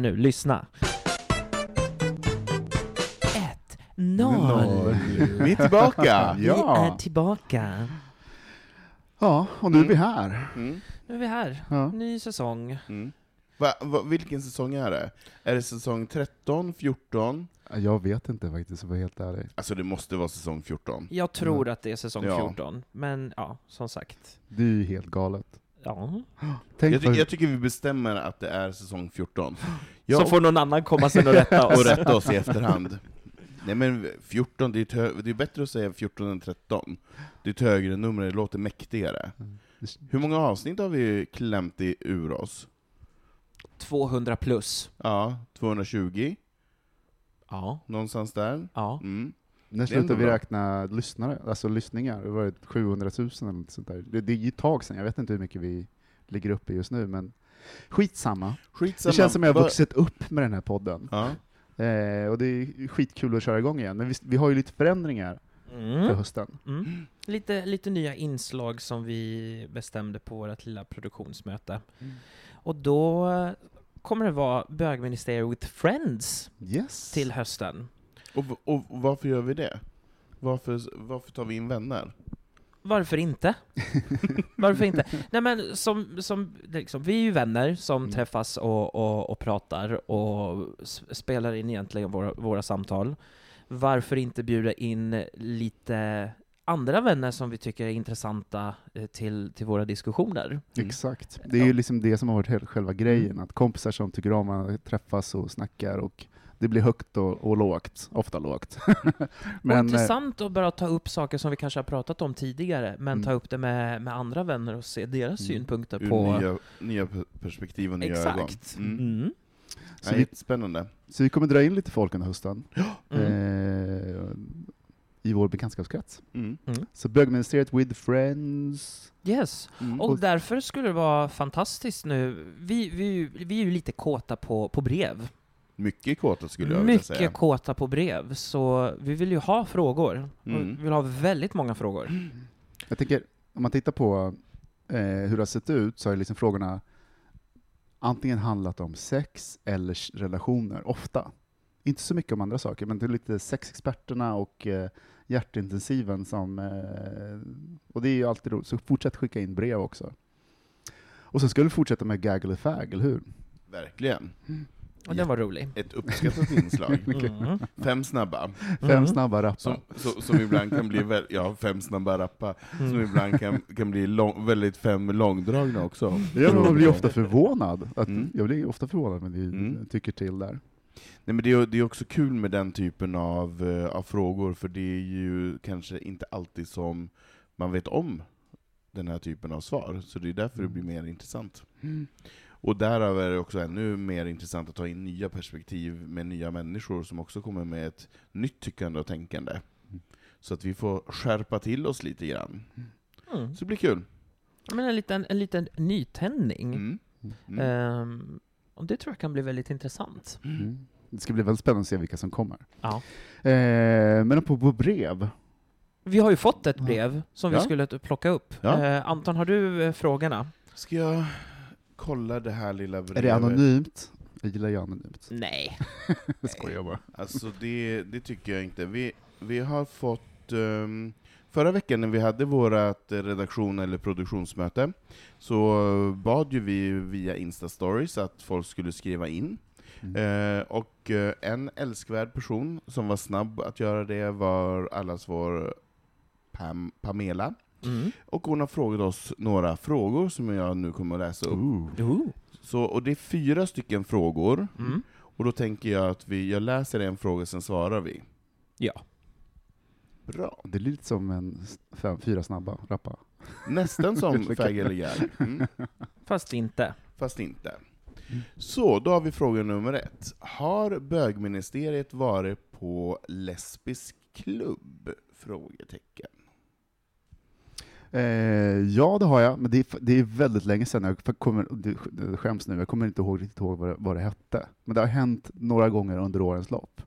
Nu, lyssna. Ett, noll. Vi är tillbaka! Vi Ja. är tillbaka. Ja, och nu är vi här. Mm. Nu är vi här. Ja. Ny säsong. Mm. Va, va, vilken säsong är det? Är det säsong 13, 14? Jag vet inte faktiskt, om jag är helt ärlig. Alltså det måste vara säsong 14. Jag tror att det är säsong Ja. 14. Men ja, som sagt. Det är ju helt galet. Ja. Tänk Jag, ty jag tycker vi bestämmer att det är säsong 14. Så Ja, får någon annan komma sen och rätta oss. och rätta oss i efterhand. Nej men 14, det är, ett hö- det är bättre att säga 14 än 13. Det är ett högre nummer, det låter mäktigare. Hur många avsnitt har vi klämt i, ur oss? 200 plus. Ja, 220, Ja. någonstans där. Ja. Mm. När ändå vi bra. räkna lyssnare, alltså lyssningar? Det var det 700 000 eller något sånt där. Det, det är ju ett tag sedan, jag vet inte hur mycket vi ligger uppe i just nu, men skitsamma. Skitsamma. Det känns som jag har vuxit upp med den här podden. Ja. Eh, och det är skitkul att köra igång igen, men vi, vi har ju lite förändringar för Mm. hösten. Mm. Lite, lite nya inslag som vi bestämde på vårt lilla produktionsmöte. Mm. Och då kommer det vara bögministeriet with friends Yes! till hösten. Och, och varför gör vi det? Varför, varför tar vi in vänner? Varför inte? Varför inte? Nej men som, som liksom, vi är ju vänner som Mm. träffas och, och, och pratar och spelar in egentligen våra, våra samtal. Varför inte bjuda in lite andra vänner som vi tycker är intressanta eh, till, till våra diskussioner? Exakt. Det är ju liksom det som har varit själva grejen, Mm. att kompisar som tycker om att träffas och snackar och det blir högt och, och lågt, ofta lågt. och Men, eh, intressant att bara ta upp saker som vi kanske har pratat om tidigare, men Mm. ta upp det med, med andra vänner och se deras Mm. synpunkter Ur på... nya, nya pe- perspektiv och nya ögon. Exakt. Mm. Mm. så, Nej, vi, spännande. så vi kommer dra in lite folk under hösten Mm. eh, i vår bekantskapskrets. Mm. Så bögministeriet with friends. Yes. Mm. Och därför skulle det vara fantastiskt nu. Vi, vi, vi är ju lite kåta på, på brev. Mycket kåta skulle jag vilja Mycket säga. kåta på brev, så vi vill ju ha frågor. Mm. Vi vill ha väldigt många frågor. Jag tänker, om man tittar på eh, hur det har sett ut så har liksom frågorna antingen handlat om sex eller relationer, ofta. Inte så mycket om andra saker, men det är lite sexexperterna och eh, hjärtintensiven som... Eh, och det är ju alltid roligt, så fortsätt skicka in brev också. Och sen ska vi fortsätta med gag eller fag, eller hur? Verkligen. Och den var rolig. Ett uppskattat inslag. Mm. Fem snabba. Fem Mm. snabba rappar. Som, så, som ibland kan bli, väl, ja, fem snabba rappa, som Mm. ibland kan, kan bli lång, väldigt fem långdragna också. Ja, men man blir ofta förvånad. Att, Mm. Jag blir ofta förvånad när ni Mm. tycker till där. Nej, men det, är, det är också kul med den typen av, eh, av frågor, för det är ju kanske inte alltid som man vet om den här typen av svar, så det är därför det blir mer intressant. Och därav är det också ännu mer intressant att ta in nya perspektiv med nya människor som också kommer med ett nytt tyckande och tänkande. Så att vi får skärpa till oss lite grann. Mm. Så det blir kul. Men en liten, en liten nytändning. Mm. Mm. Ehm, och det tror jag kan bli väldigt intressant. Mm. Det ska bli väldigt spännande att se vilka som kommer. Ja. Eh, men på, på brev, Vi har ju fått ett brev som vi Ja. skulle t- plocka upp. Ja. Eh, Anton, har du eh, frågorna? Ska jag kolla det här lilla brevet? är det anonymt? Jag gillar ju anonymt. Nej. Jag skojar bara. Alltså det, det tycker jag inte. Vi, vi har fått... ehm, förra veckan när vi hade vårt redaktion eller produktionsmöte, så bad ju vi via Insta-stories att folk skulle skriva in. Mm. Eh, och eh, en älskvärd person som var snabb att göra det var allas vår Pam, Pamela. Mm. Och hon har frågat oss några frågor som jag nu kommer att läsa upp. Ooh. Så, och det är fyra stycken frågor, Mm. och då tänker jag att vi, jag läser en fråga, sen svarar vi. Ja. Bra. Det är lite som en fem, fyra snabba rappa. Nästan som Fag eller Gär. Mm. Fast inte. Fast inte. Så, då har vi fråga nummer ett. Har bögministeriet varit på lesbisk klubb? Frågetecken. Eh, ja, det har jag, men det är, det är väldigt länge sedan. Jag kommer, det skäms nu, jag kommer inte ihåg, riktigt ihåg vad det, vad det hette. Men det har hänt några gånger under årens lopp.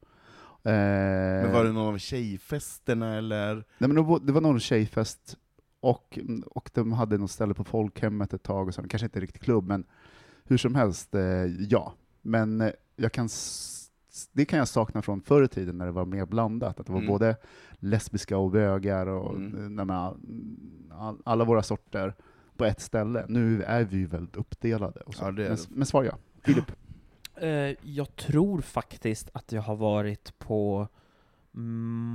Eh, Men var det någon av tjejfesterna eller? Nej, men det var- någon tjejfest, och, och de hade något ställe på folkhemmet ett tag, och så, kanske inte riktigt klubb, men hur som helst, eh, ja. Men eh, jag kan, det kan jag sakna från förr i tiden när det var mer blandat, att det var Mm. både lesbiska och bögar och Mm. eh, nej, men, all, all, alla våra sorter på ett ställe. Nu är vi ju väldigt uppdelade. Och så. Ja, men, men svar ja. Filip? Eh, jag tror faktiskt att jag har varit på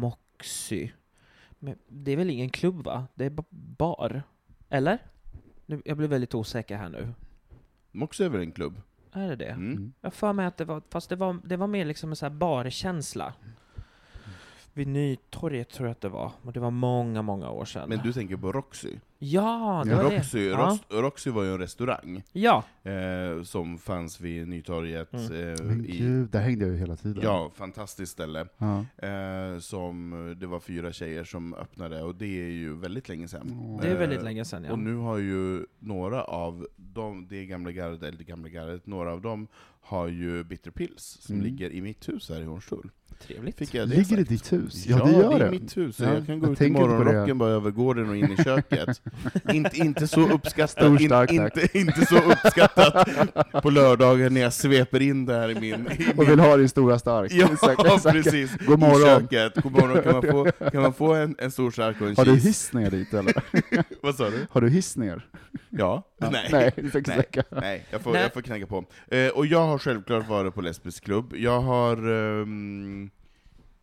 Moxie. Men det är väl ingen klubb va? Det är ba- bar? Eller? Nu, jag blir väldigt osäker här nu. Mox är väl en klubb? Är det det? Mm. Jag har för mig att det var, fast det var, det var mer liksom en sån här barkänsla. Vid Nytorget tror jag att det var, och det var många, många år sedan. Men du tänker på Roxy? Ja, det var Roxy, det. Ja. Roxy var ju en restaurang ja. eh, som fanns vid Nytorget. Mm. Eh, Men i, gud, där hängde jag ju hela tiden. ja, fantastiskt ställe. Ja. Eh, som, det var fyra tjejer som öppnade, och det är ju väldigt länge sedan. Det är väldigt Eh, länge sedan ja. Och nu har ju några av dem, det gamla gardet, eller det gamla gardet, några av dem har ju Bitter Pills, som Mm. ligger i mitt hus här i Hornstull. Trevligt. Fick jag det Ligger det i ditt hus? Ja, Ja, det gör är det. mitt hus. Ja, jag kan gå jag ut i det. morgonrocken bara över gården och in i köket. inte, inte så uppskattat Stor in, inte, inte så uppskattat på lördagar när jag sveper in där i min... I min Och vill ha din stora stark. Ja, säkert. precis. God I morgon. köket. God morgon. Kan man få, kan man få en, en stor stark och en Har du hiss ner dit eller? Vad sa du? Har du hiss ner? Ja? Ja. Nej. Nej, det Nej. Nej, jag får, Nej. jag får knacka på. Eh, och jag har självklart varit på lesbisk klubb. Jag har... ehm,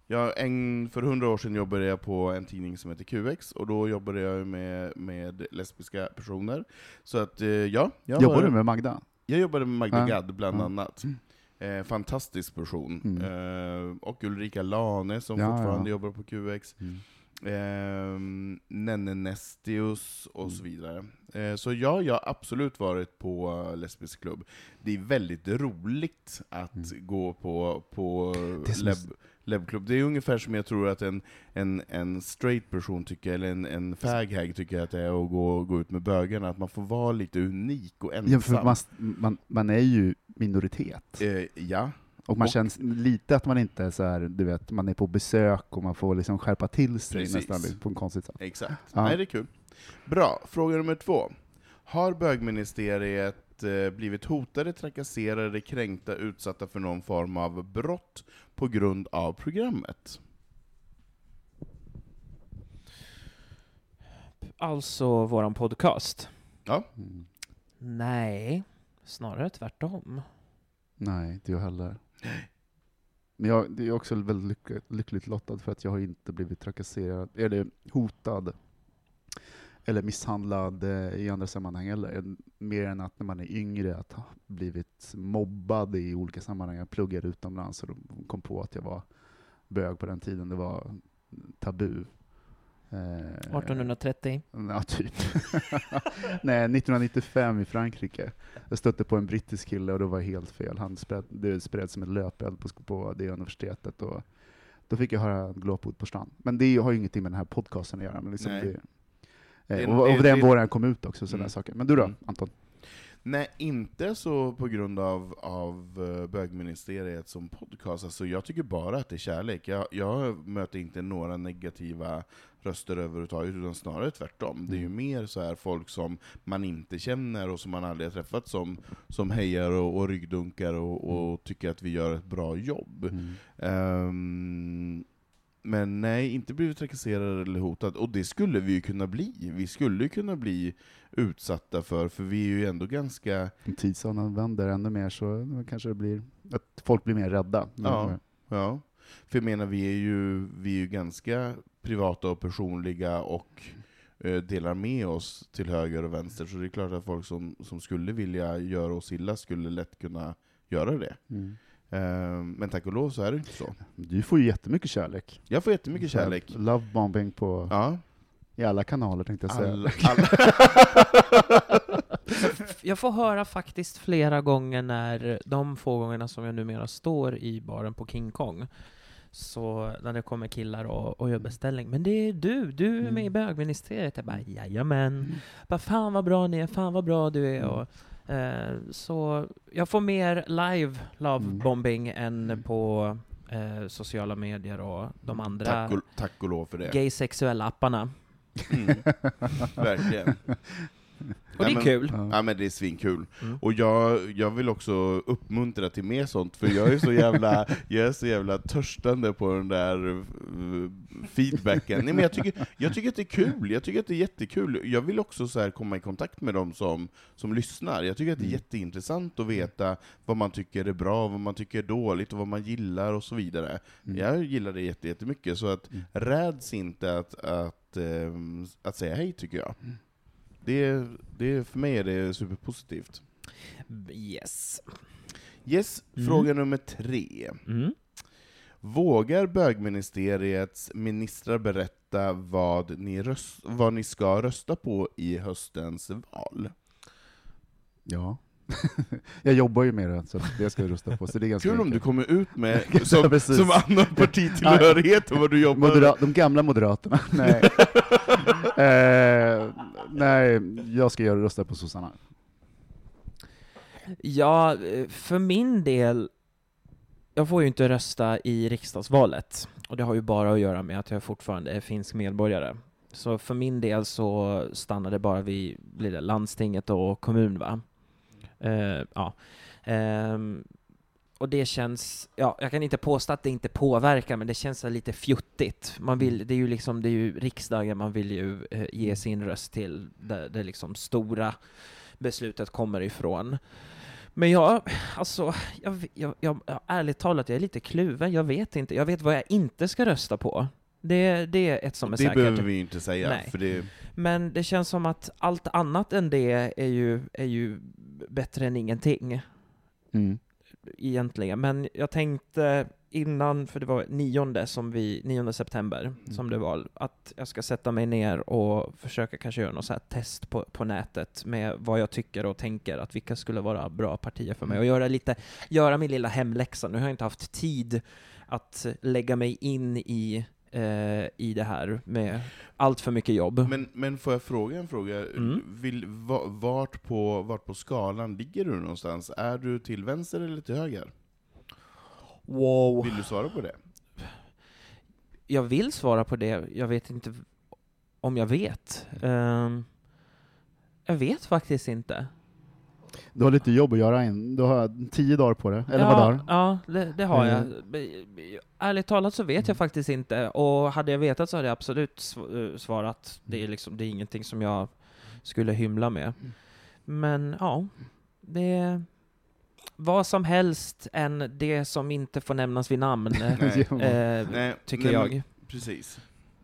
jag, en, för hundra år sedan jobbade jag på en tidning som heter QX, och då jobbade jag med, med lesbiska personer. Så att, eh, ja. Jag Jobbar var- du med Magda? Jag jobbade med Magda Ja. Gad, bland Ja. annat. Eh, fantastisk person. Mm. Eh, och Ulrika Lane, som Ja, fortfarande ja. jobbar på QX. Mm. Eh, Nenne Nestius och Mm. så vidare. Eh, så ja, jag har absolut varit på lesbisk klubb. Det är väldigt roligt att Mm. gå på, på leb, lebklubb. Det är ungefär som jag tror att en, en, en straight person tycker, eller en, en faghag tycker att det är att gå, gå ut med bögarna, att man får vara lite unik och ensam. Ja, för man, man, man är ju minoritet. Eh, ja. Och man och- känns lite att man inte är så här, du vet, man är på besök och man får liksom skärpa till sig Precis. nästan på en konstigt sätt. Exakt. Ja. Nej, det är kul. Bra. Fråga nummer två. Har bögministeriet eh, blivit hotade, trakasserade, kränkta, utsatta för någon form av brott på grund av programmet? Alltså våran podcast? Ja. Mm. Nej, snarare tvärtom. Nej, inte jag heller. Men jag det är också väldigt lyck, lyckligt lottad för att jag har inte blivit trakasserad, eller hotad, eller misshandlad eh, i andra sammanhang heller. Mer än att när man är yngre, att ha blivit mobbad i olika sammanhang. Jag pluggade utomlands och de kom på att jag var bög på den tiden. Det var tabu. Eh, 1830. Ja, typ. Nej, 1995 i Frankrike. Jag stötte på en brittisk kille och det var helt fel. Han spred, det spreds som en löpeld på, på det universitetet. Och då fick jag höra glåpord på stan. Men det har ju ingenting med den här podcasten att göra. Men liksom Nej. det, Det- eh, och, det- och den det- våren kom ut också, sådana Mm. saker. Men du då, Mm. Anton? Nej, inte så på grund av, av eh, bögministeriet som podcast. Alltså, jag tycker bara att det är kärlek. Jag, jag möter inte några negativa röster överhuvudtaget, utan snarare tvärtom. Det är ju Mm. mer så här folk som man inte känner och som man aldrig har träffat som, som hejar och, och ryggdunkar och, och tycker att vi gör ett bra jobb. Mm. Ehm, men nej, inte blivit trakasserad eller hotad. Och det skulle vi ju kunna bli. Vi skulle ju kunna bli utsatta för, för vi är ju ändå ganska... Om tidsåldern vänder ännu mer så kanske det blir att folk blir mer rädda. Ja. Ja, för jag menar, vi är ju, vi är ju ganska privata och personliga och eh, delar med oss till höger och vänster, så det är klart att folk som, som skulle vilja göra oss illa skulle lätt kunna göra det. Mm. Eh, men tack och lov så är det inte så. Du får ju jättemycket kärlek. Jag får jättemycket kärlek. Love bombing på, Ja. i alla kanaler tänkte jag säga. Alla, alla. Jag får höra faktiskt flera gånger när, de få gångerna som jag numera står i baren på King Kong, så när det kommer killar och, och gör beställning, men det är du, du är med i bögministeriet. Jag bara, jajamän. Bara, fan vad bra ni är, fan vad bra du är. Och, så jag får mer live love Mm. än på eh, sociala medier och de andra Tack och, tack och lov för det. gay sexuella apparna. Mm. Verkligen. Och det är kul. Ja men det är svinkul. Mm. Och jag, jag vill också uppmuntra till mer sånt, för jag är så jävla, jag är så jävla törstande på den där uh, feedbacken. Nej, men jag, tycker, jag tycker att det är kul, jag tycker att det är jättekul. Jag vill också så här komma i kontakt med dem som, som lyssnar. Jag tycker att det är Mm. jätteintressant att veta vad man tycker är bra, vad man tycker är dåligt, och vad man gillar och så vidare. Mm. Jag gillar det jätte- jättemycket, så att räds inte att, att, ehm, att säga hej, tycker jag. Det, det, för mig är det superpositivt. Yes. Yes, Mm. fråga nummer tre. Mm. Vågar bögministeriets ministrar berätta vad ni, röst, vad ni ska rösta på i höstens val? Ja. jag jobbar ju med det, så det ska jag rösta på. Så det är ganska Kul om du kommer ut med Ja, som, precis. som annan partitillhörighet och vad du jobbar Modera de gamla Moderaterna. Nej. eh, nej, jag ska göra rösta på sossarna. Ja, för min del, jag får ju inte rösta i riksdagsvalet. Och det har ju bara att göra med att jag fortfarande är finsk medborgare. Så för min del så stannar det bara vid blir det landstinget och kommun, va? Eh, ja. Ehm, och det känns, ja, jag kan inte påstå att det inte påverkar, men det känns lite fjuttigt. Man vill, det är ju liksom, det är ju riksdagen man vill ju eh, ge sin röst till, där det liksom stora beslutet kommer ifrån. Men jag, alltså, jag, jag, jag, ärligt talat, jag är lite kluven. Jag vet inte. Jag vet vad jag inte ska rösta på. Det, det är ett som är Det säkert. behöver vi inte säga, Nej. för det, Men det känns som att allt annat än det är ju, är ju bättre än ingenting Mm. egentligen. Men jag tänkte innan, för det var nionde, som vi, 9 september som det var, att jag ska sätta mig ner och försöka kanske göra något så här test på, på nätet med vad jag tycker och tänker att vilka skulle vara bra partier för mig och göra lite, göra min lilla hemläxa. Nu har jag inte haft tid att lägga mig in i i det här med allt för mycket jobb. men, men får jag fråga en fråga? Mm. Vill, va- vart, på, vart på skalan ligger du någonstans? Är du till vänster eller till höger? Wow. Vill du svara på det? Jag vill svara på det, jag vet inte om jag vet. Ehm, jag vet faktiskt inte. Du har lite jobb att göra in. Du har tio dagar på det, eller ja, vad dagar? Ja, det, det har jag. Mm. B- b- Ärligt talat så vet jag faktiskt inte, och hade jag vetat så hade jag absolut eh, svarat. Det är, liksom, det är ingenting som jag skulle hymla med. Men ja, det är vad som helst än det som inte får nämnas vid namn, Nej. eh, Nej, tycker nej, jag. Precis.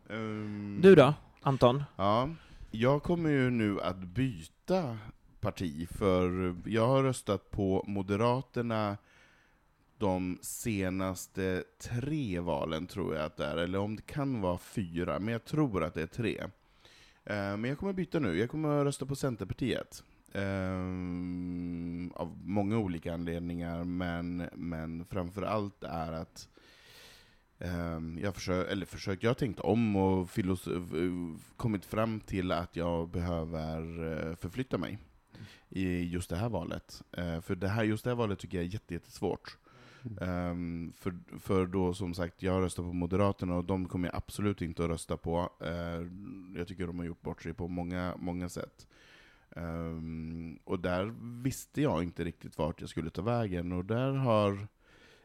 Ehm, Du då, Anton? Ja, jag kommer ju nu att byta parti, för jag har röstat på Moderaterna de senaste tre valen, tror jag att det är, eller om det kan vara fyra, men jag tror att det är tre. Eh, men jag kommer byta nu, jag kommer rösta på Centerpartiet. Eh, av många olika anledningar, men, men framför allt är att eh, jag, försökt, eller försökt, jag har tänkt om och filosof- kommit fram till att jag behöver förflytta mig i just det här valet. Eh, För det här, just det här valet tycker jag är jättesvårt. Ehm, för, för då som sagt, jag röstar på Moderaterna och de kommer jag absolut inte att rösta på. Eh, jag tycker de har gjort bort sig på många, många sätt. Ehm, och där visste jag inte riktigt vart jag skulle ta vägen, och där har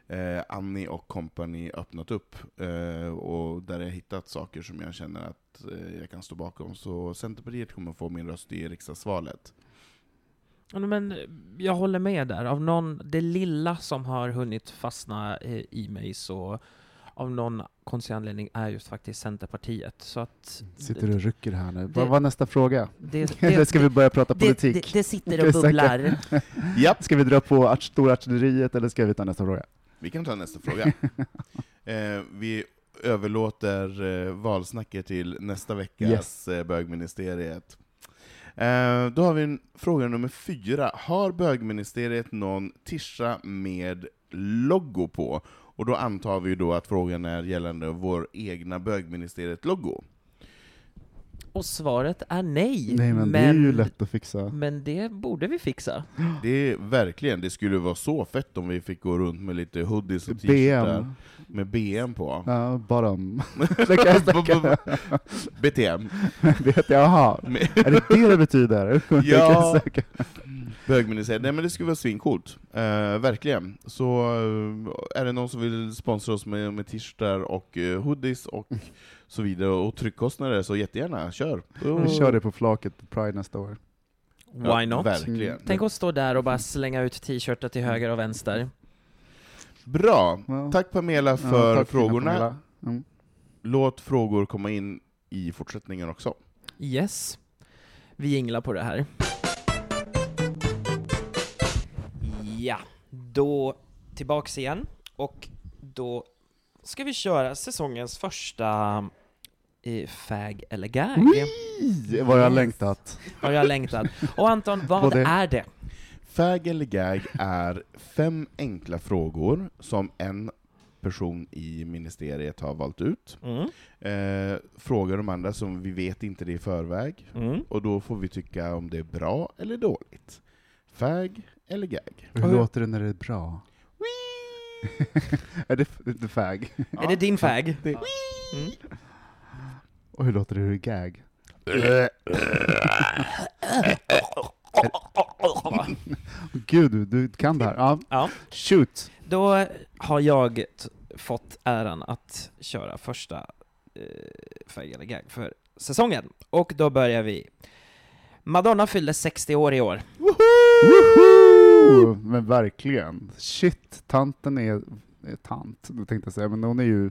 eh, Annie och company öppnat upp, eh, och där har jag hittat saker som jag känner att eh, jag kan stå bakom. Så Centerpartiet kommer få min röst i riksdagsvalet. Ja, Men jag håller med där. Av någon, det lilla som har hunnit fastna eh, i mig så av någon konstig anledning är just faktiskt Centerpartiet. Så att Sitter du och rycker här nu. Det- Vad var nästa fråga? det, Eller ska vi börja prata det, politik? det, det sitter och bubblar. Japp, Ska vi dra på art- storartilleriet eller ska vi ta nästa fråga? vi kan ta nästa fråga. eh, vi överlåter eh, valsnacket till nästa veckas Yes. eh, bögministeriet. Eh, då har vi en fråga nummer fyra. Har bögministeriet någon tischa med logo på? Och då antar vi då att frågan är gällande vår egna bögministeriet-logo. Och svaret är nej. Nej men, det är ju lätt att fixa. men det borde vi fixa. Det är verkligen, det skulle vara så fett om vi fick gå runt med lite hoodies och t-shirtar BM. med BM på. Ja, bottom. BTM. Jag, jaha. Är det det det betyder? Ja. Bögministeriet, nej men det skulle vara svincoolt. Uh, verkligen. Så eh, är det någon som vill sponsra oss med, med t-shirtar och eh, hoodies och så vidare, och tryckkostnader, så jättegärna, kör! Vi kör det på flaket på Pride nästa år. Why not? Verkligen. Mm. Tänk att stå där och bara slänga ut t-shirtar till höger och vänster. Bra! Ja. Tack Pamela Ja, för tack, fina frågorna. Pamela. Mm. Låt frågor komma in i fortsättningen också. Yes. Vi jinglar på det här. Ja, då tillbaks igen. Och då ska vi köra säsongens första eh, fag eller gag. Det var jag längtat. Har jag längtat. Och Anton, vad Både- är det? Fag eller gag är fem enkla frågor som en person i ministeriet har valt ut. Mm. Eh, frågar de andra som vi vet inte det i förväg, Mm. och då får vi tycka om det är bra eller dåligt. Fag eller gag. Hur låter det när det är bra? är det, det fag? Är det din fag? Det- Mm. Och hur låter det hur det är gag? Gud, du, du kan det här. Ja. Ja. Shoot! Då har jag fått äran att köra första eh, fag eller gag för säsongen. Och då börjar vi. Madonna fyllde 60 år i år. Woho! Men verkligen. Shit, tanten är, är tant, tänkte jag säga, men hon är ju...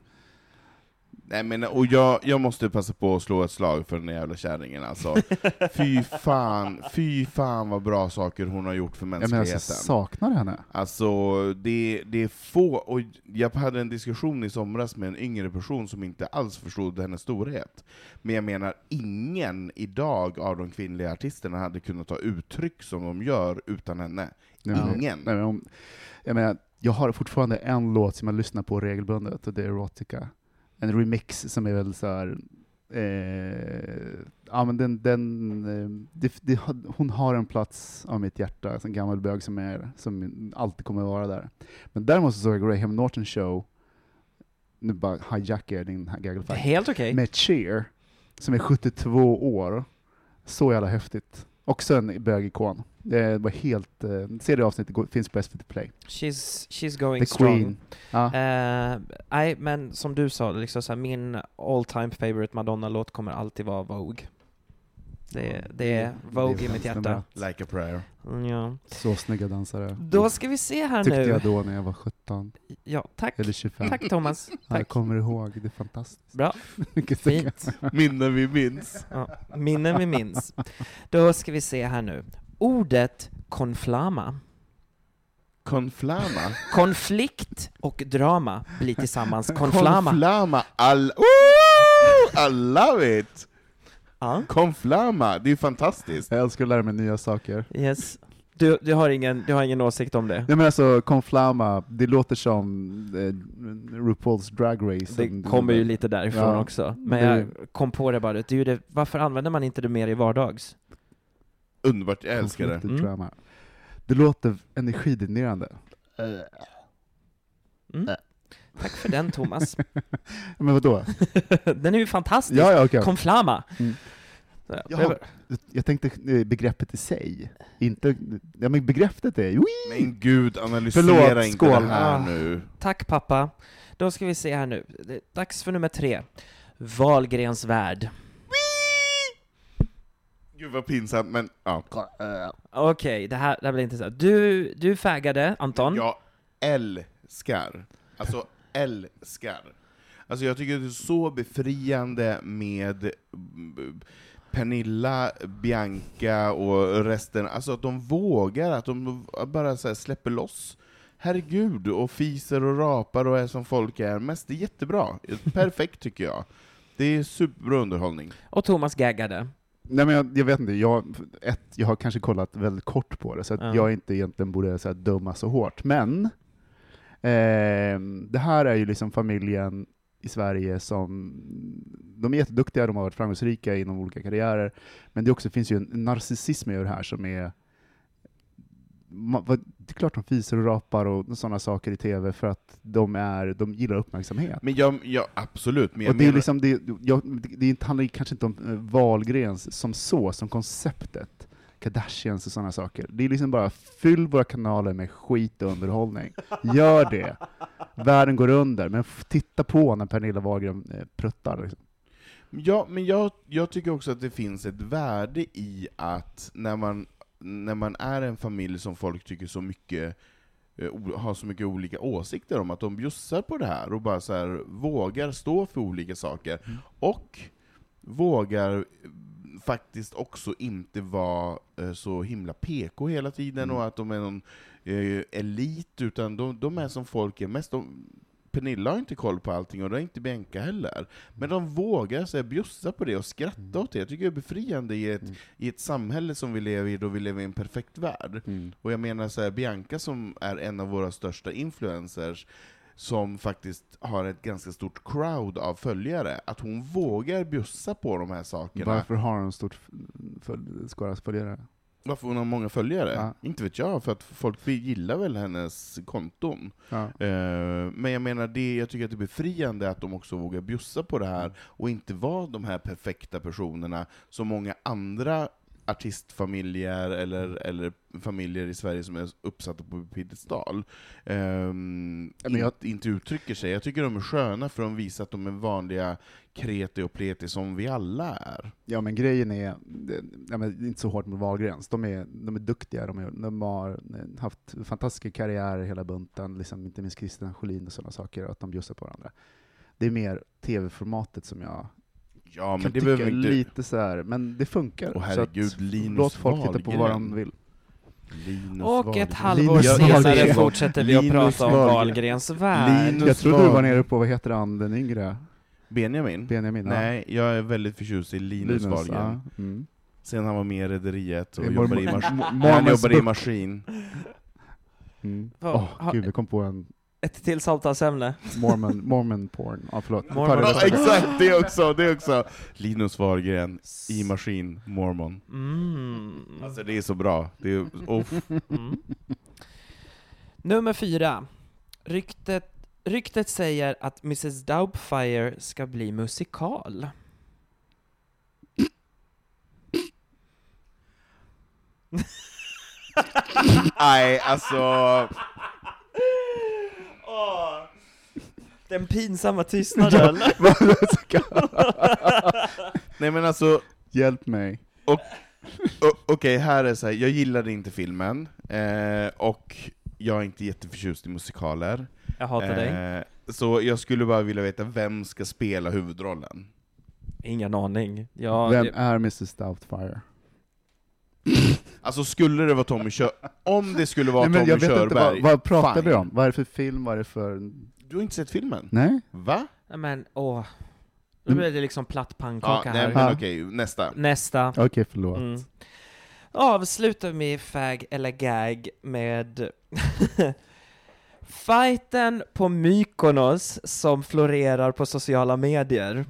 Nej men, och jag, jag måste passa på att slå ett slag för den jävla kärringen alltså. Fy fan, fy fan vad bra saker hon har gjort för Jag menar, mänskligheten. jag saknar henne. Alltså, det, det är få, och jag hade en diskussion i somras med en yngre person som inte alls förstod hennes storhet. Men jag menar, ingen idag av de kvinnliga artisterna hade kunnat ta uttryck som de gör utan henne. Men- Ingen. Nej, men om, jag menar, jag har fortfarande en låt som jag lyssnar på regelbundet, och det är Erotica. En remix som är väl så här, eh, ja men den, den eh, det, det, hon har en plats av mitt hjärta, en gammal bög som, är, som alltid kommer att vara där. Men däremot så såg jag Graham Norton show, nu bara hijackar jag din gaggle fact, Helt okej. med Cher, som är 72 år. Så jävla häftigt. Också en bögikon. Det var helt... Eh, se det avsnittet, finns på SVT Play. She's, she's going The strong. Queen. Ja. Eh, Nej, men som du sa, liksom så här, min all time favorite Madonna-låt kommer alltid vara Vogue. Det, det är Vogue i mitt hjärta. Like a prayer. Mm, Ja. Så snygga dansare. Då ska vi se här Tyckte nu. jag då när jag var 17, Ja, tack. eller 25. Tack Thomas. Ja, Tack. Jag kommer ihåg, det är fantastiskt. Bra. Mycket Fint. Minnen vi minns. Ja, minnen vi minns. Då ska vi se här nu. Ordet konflama. Konflama. Konflikt och drama blir tillsammans konflama. Konflama. All... I love it! Ja, Konflama, det är fantastiskt. Jag älskar att lära mig nya saker. yes. Du, du, har ingen, du har ingen åsikt om det? Nej men alltså, Conflama, det låter som eh, RuPaul's Drag Race. Det kommer ju lite därifrån Ja. också. Men Det- jag kom på det bara, det är ju det, varför använder man inte det mer i vardags? Underbart, jag älskar det. Mm. Drama. Det låter energidränerande. Mm. Tack för den Thomas. Men vadå? den är ju fantastisk. Ja, ja, okej. Konflama. Mm. Jaha, jag tänkte eh, begreppet i sig. Inte, ja men begreppet är... Wii! Men gud, analysera Förlåt, inte skål. det här Ah. nu. Tack pappa. Då ska vi se här nu. Det är dags för nummer tre. Wahlgrens värld. Gud vad pinsamt, men ja. Okej, det, här, det här blir intressant. Du, du fägade, Anton. Jag älskar, alltså älskar, Alltså jag tycker det är så befriande med mm, Pernilla, Bianca och resten, alltså att de vågar, att de bara så här släpper loss. Herregud, och fiser och rapar och är som folk är mest. Det är jättebra. Perfekt tycker jag. Det är superbra underhållning. Och Thomas gaggade. Nej men jag, jag vet inte, jag, ett, jag har kanske kollat väldigt kort på det, så att Ja. jag inte egentligen borde så här, döma så hårt. Men eh, det här är ju liksom familjen i Sverige som, de är jätteduktiga, de har varit framgångsrika inom olika karriärer, men det också finns ju en narcissism i det här som är det är klart de fiser och rapar och sådana saker i TV för att de, är, de gillar uppmärksamhet. Men jag, ja, absolut, men jag och det, är liksom, det, jag, det, handlar kanske inte om eh, Wahlgrens som så, som konceptet, Kardashians och sådana saker. Det är liksom bara, fyll våra kanaler med skit och underhållning. Gör det! Världen går under, men titta på när Pernilla Wahlgren eh, pruttar. Liksom. Ja, men jag, jag tycker också att det finns ett värde i att när man, när man är en familj som folk tycker så mycket eh, har så mycket olika åsikter om, att de bjussar på det här och bara så här, vågar stå för olika saker, och vågar faktiskt också inte vara eh, så himla PK hela tiden, och att de är någon eh, elit, utan de, de är som folk är mest. De, Pernilla har inte koll på allting, och det har inte Bianca heller. Men de vågar så här, bjussa på det och skratta åt det. Jag tycker det är befriande i ett, i ett samhälle som vi lever i, då vi lever i en perfekt värld. Och jag menar så här, Bianca som är en av våra största influencers, som faktiskt har ett ganska stort crowd av följare, att hon vågar bjussa på de här sakerna. Varför har hon stort f- följ- skara följare? Varför hon har många följare? Ja. Inte vet jag, för att folk gillar väl hennes konton. Ja. Eh, Men jag menar, det, jag tycker att det är befriande att de också vågar bjussa på det här, och inte vara de här perfekta personerna som många andra artistfamiljer eller, eller familjer i Sverige som är uppsatta på piedestal, um, jag- inte, uttrycker sig. Jag tycker de är sköna för de visar att de är vanliga kreti och pleti som vi alla är. Ja men grejen är, det- ja, men inte så hårt mot Wahlgrens, de är, de är duktiga, de, är, de har haft fantastiska karriärer hela bunten, liksom, inte minst Christian Schelin och sådana saker, och att de bjussar på varandra. Det är mer tv-formatet som jag Ja, men kan det tycka inte... lite så här, men det funkar. Åh, Så herregud, att Linus låt folk titta på vad de vill. Linus Och Wahlgren. ett halvår Linus senare Wahlgren. fortsätter vi att Linus prata om Wahlgren. Wahlgrens värld. Linus Jag trodde du var nere på, vad heter han, den yngre? Benjamin? Benjamin? ja. Nej, jag är väldigt förtjust i Linus, Wahlgren. ja, mm. Sen han var med i Rederiet och jobbade i, mas- han jobbade i. Maskin. Mm. Har- gud, jag kom på en Ett till samtalsämne. Mormon, mormon porn. Ja, förlåt. Mormon Ja, exakt, det också, det också! Linus Wahlgren, i Maskin, Mormon. Mm. Alltså det är så bra. Det är, uff. Mm. Nummer fyra. Ryktet, ryktet säger att Mrs Doubtfire ska bli musikal. Nej, alltså... Den pinsamma tystnaden. Nej men alltså, Hjälp mig. Okej, här är så här. jag gillade inte filmen, eh, och jag är inte jätteförtjust i musikaler. Jag hatar dig. Eh, så jag skulle bara vilja veta, vem ska spela huvudrollen? Ingen aning. Ja, Vem är Mrs Doubtfire? Alltså skulle det vara Tommy Kör... Om det skulle vara Nej, men Tommy jag vet inte, Körberg, vad, vad pratar fine. vi om? Vad är det för film? Vad är det för... Du har inte sett filmen? Nej? Va? Nej, men åh. Nu blir det liksom platt Ja, pannkaka nej här. men Ja. okej, nästa. Nästa. Okej, förlåt. Mm. Avslutar med fag eller gag med Fighten på Mykonos som florerar på sociala medier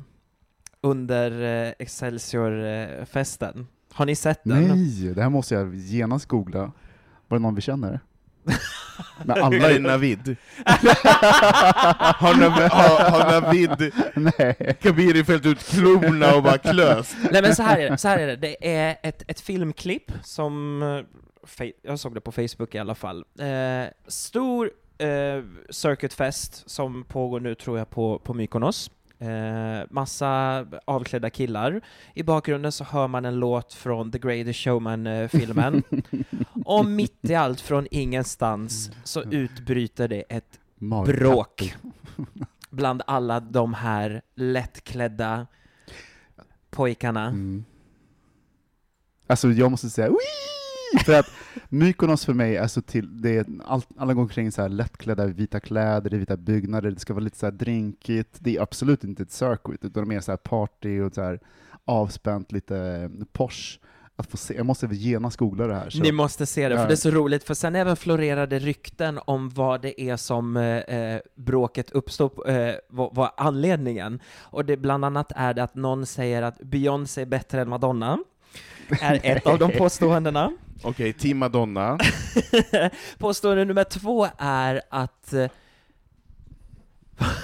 under eh, Excelsior-festen. Har ni sett den? Nej, det här måste jag genast googla. Var det någon vi känner? Men alla Är Navid? har, Navid, har, har Navid Nej. Kabiri fällt ut klorna och bara klöst? Nej men så här är det, så här är det. det är ett, ett filmklipp som, eh, jag såg det på Facebook i alla fall. Eh, stor eh, circuitfest som pågår nu tror jag på, på Mykonos. Eh, massa avklädda killar. I bakgrunden så hör man en låt från The Greatest Showman-filmen. och mitt i allt från ingenstans så utbryter det ett bråk. bland alla de här lättklädda pojkarna. Mm. Alltså jag måste säga Wii! För att Mykonos för mig är så till, det är all, alla går omkring så här lättklädda vita kläder, i vita byggnader, det ska vara lite så här drinkigt. Det är absolut inte ett circuit, utan det är mer så här party och så här avspänt, lite Porsche. Att få se, jag måste genast googla det här. Så. Ni måste se det, för det är så roligt, för sen även florerade rykten om vad det är som eh, eh, bråket uppstod, eh, vad, vad anledningen. Och det bland annat är det att någon säger att Beyoncé är bättre än Madonna, är ett av de påståendena. Okej, Team Madonna. Påstående nummer två är att, eh,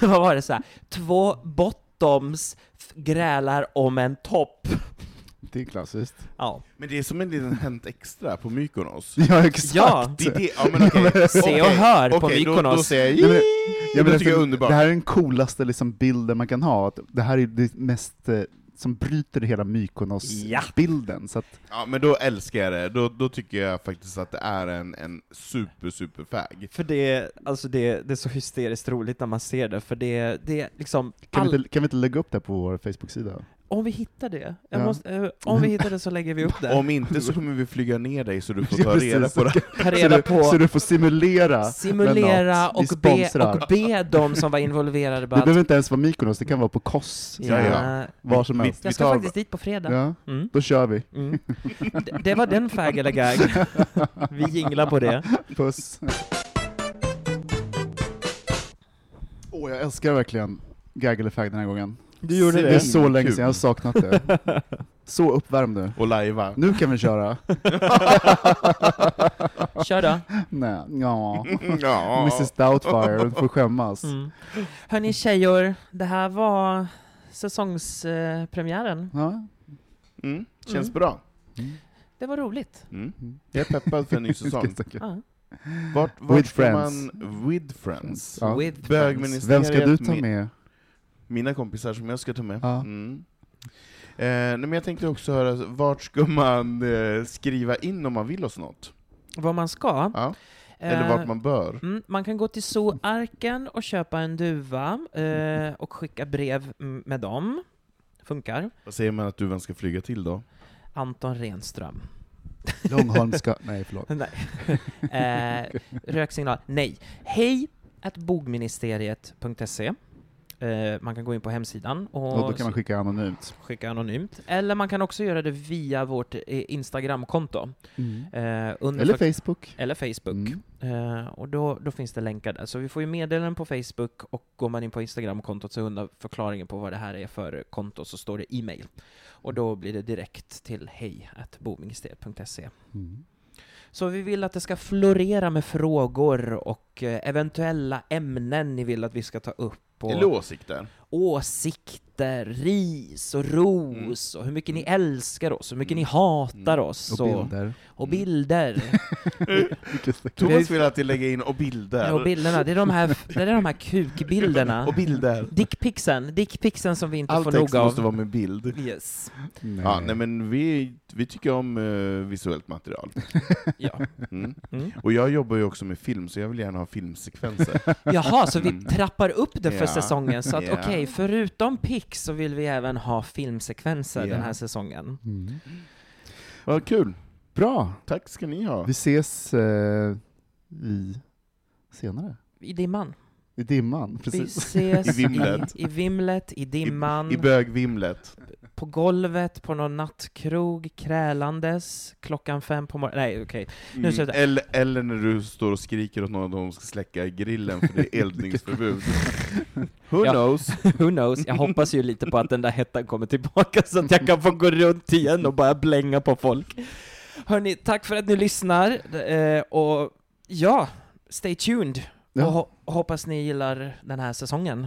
vad var det så här? två bottoms grälar om en topp. Det är klassiskt. Ja. Men det är som en liten Hänt Extra på Mykonos. Ja, exakt! Ja, Det är det, ja men okej. Se och hör på okej, då, Mykonos. då säger jag Nej, men- "Yee!" Ja, men det det, jag det här är den coolaste liksom, bilden man kan ha. Att Det här är det mest eh, som bryter hela Ja. Mykonos-bilden. Så att, Ja, men då älskar jag det. Då, då tycker jag faktiskt att det är en, en super, super fag. För det, alltså det, det är så hysteriskt roligt när man ser det, för det, det är liksom... kan, all- vi inte, kan vi inte lägga upp det på vår Facebook-sida? Om vi hittar det, jag Ja. måste, eh, om vi hittar det så lägger vi upp det. Om inte så kommer vi flyga ner dig så du får ta reda på det. Ta Så reda du, på, så du får simulera simulera något. och Vi be, sponsrar. och be de som var involverade Det bara att, behöver inte ens vara Mykonos, det kan vara på Kos. Ja, ja. Var som Vi- helst. vi Jag ska tar- faktiskt dit på fredag. Ja, Mm. då kör vi. Mm. Det, det var den fag eller gag. Vi jinglar på det. Puss. Åh, jag älskar verkligen Gag eller Fag den här gången. Du gjorde Det är så länge sedan jag har saknat det. Så uppvärmd nu. Och lajva. Nu kan vi köra. Kör då. Nej, ja. Ja. Mrs Doubtfire, du får skämmas. Mm. Hörni tjejor, det här var säsongspremiären. Ja. Mm, känns Mm. bra. Det var roligt. Mm. Jag är peppad för en ny säsong. Ja. Vart, vart With ska friends. man... With friends. Ja. With Bögministeriet Vem ska du ta med? Mina kompisar som jag ska ta med. Ja. Mm. Eh, nej, men jag tänkte också höra, vart ska man eh, skriva in om man vill oss något? Vad man ska. Ja. Eller Eh, vart man bör? Mm, man kan gå till Zoarken och köpa en duva eh, och skicka brev med dem. Funkar. Vad säger man att duvan ska flyga till då? Anton Renström. Långholmska... Nej, förlåt. Nej. eh, röksignal. Nej. Hej att bogministeriet.se. Eh, man kan gå in på hemsidan och, Och då kan man skicka anonymt. skicka anonymt. Eller man kan också göra det via vårt eh, Instagramkonto. Eh, under Eller Facebook. eller Facebook. Mm. Eh, och då, då finns det länkar där. Så vi får ju meddelanden på Facebook och går man in på Instagram-kontot så under förklaringen på vad det här är för konto så står det e-mail. Och då blir det direkt till hej boministeriet.se. Mm. Så vi vill att det ska florera med frågor och eh, eventuella ämnen ni vill att vi ska ta upp. Och Eller åsikter? åsikter, ris och ros, och hur mycket ni älskar oss, hur mycket ni hatar oss. Och bilder. Och bilder. Thomas vill alltid lägga in och bilder. Ja, och bilderna, det är de här, det är de här kukbilderna. Och bilder. Dickpixen, dickpixen som vi inte All får text nog av. måste vara med bild. Yes. Nej. Ja, nej men vi, vi tycker om eh, visuellt material. Ja. Mm. Mm. Och jag jobbar ju också med film, så jag vill gärna ha filmsekvenser. Jaha, så vi Mm. trappar upp det för Ja. säsongen, så att Ja. okej, förutom pix så vill vi även ha filmsekvenser Ja. den här säsongen. Mm. Vad kul! Bra! Tack ska ni ha. Vi ses eh, i senare. I dimman. I dimman, Vi precis. ses I vimlet. i, i vimlet, i dimman, I bögvimlet. På golvet, på någon nattkrog, krälandes, klockan fem på morgonen. Nej, okej. Nu Mm. Eller, eller när du står och skriker åt någon att de ska släcka grillen för det är eldningsförbud. Who Ja. knows? Who knows? Jag hoppas ju lite på att den där hettan kommer tillbaka så att jag kan få gå runt igen och bara blänga på folk. Hörni, tack för att ni lyssnar, eh, och ja, stay tuned. Ja. Och ho- hoppas ni gillar den här säsongen.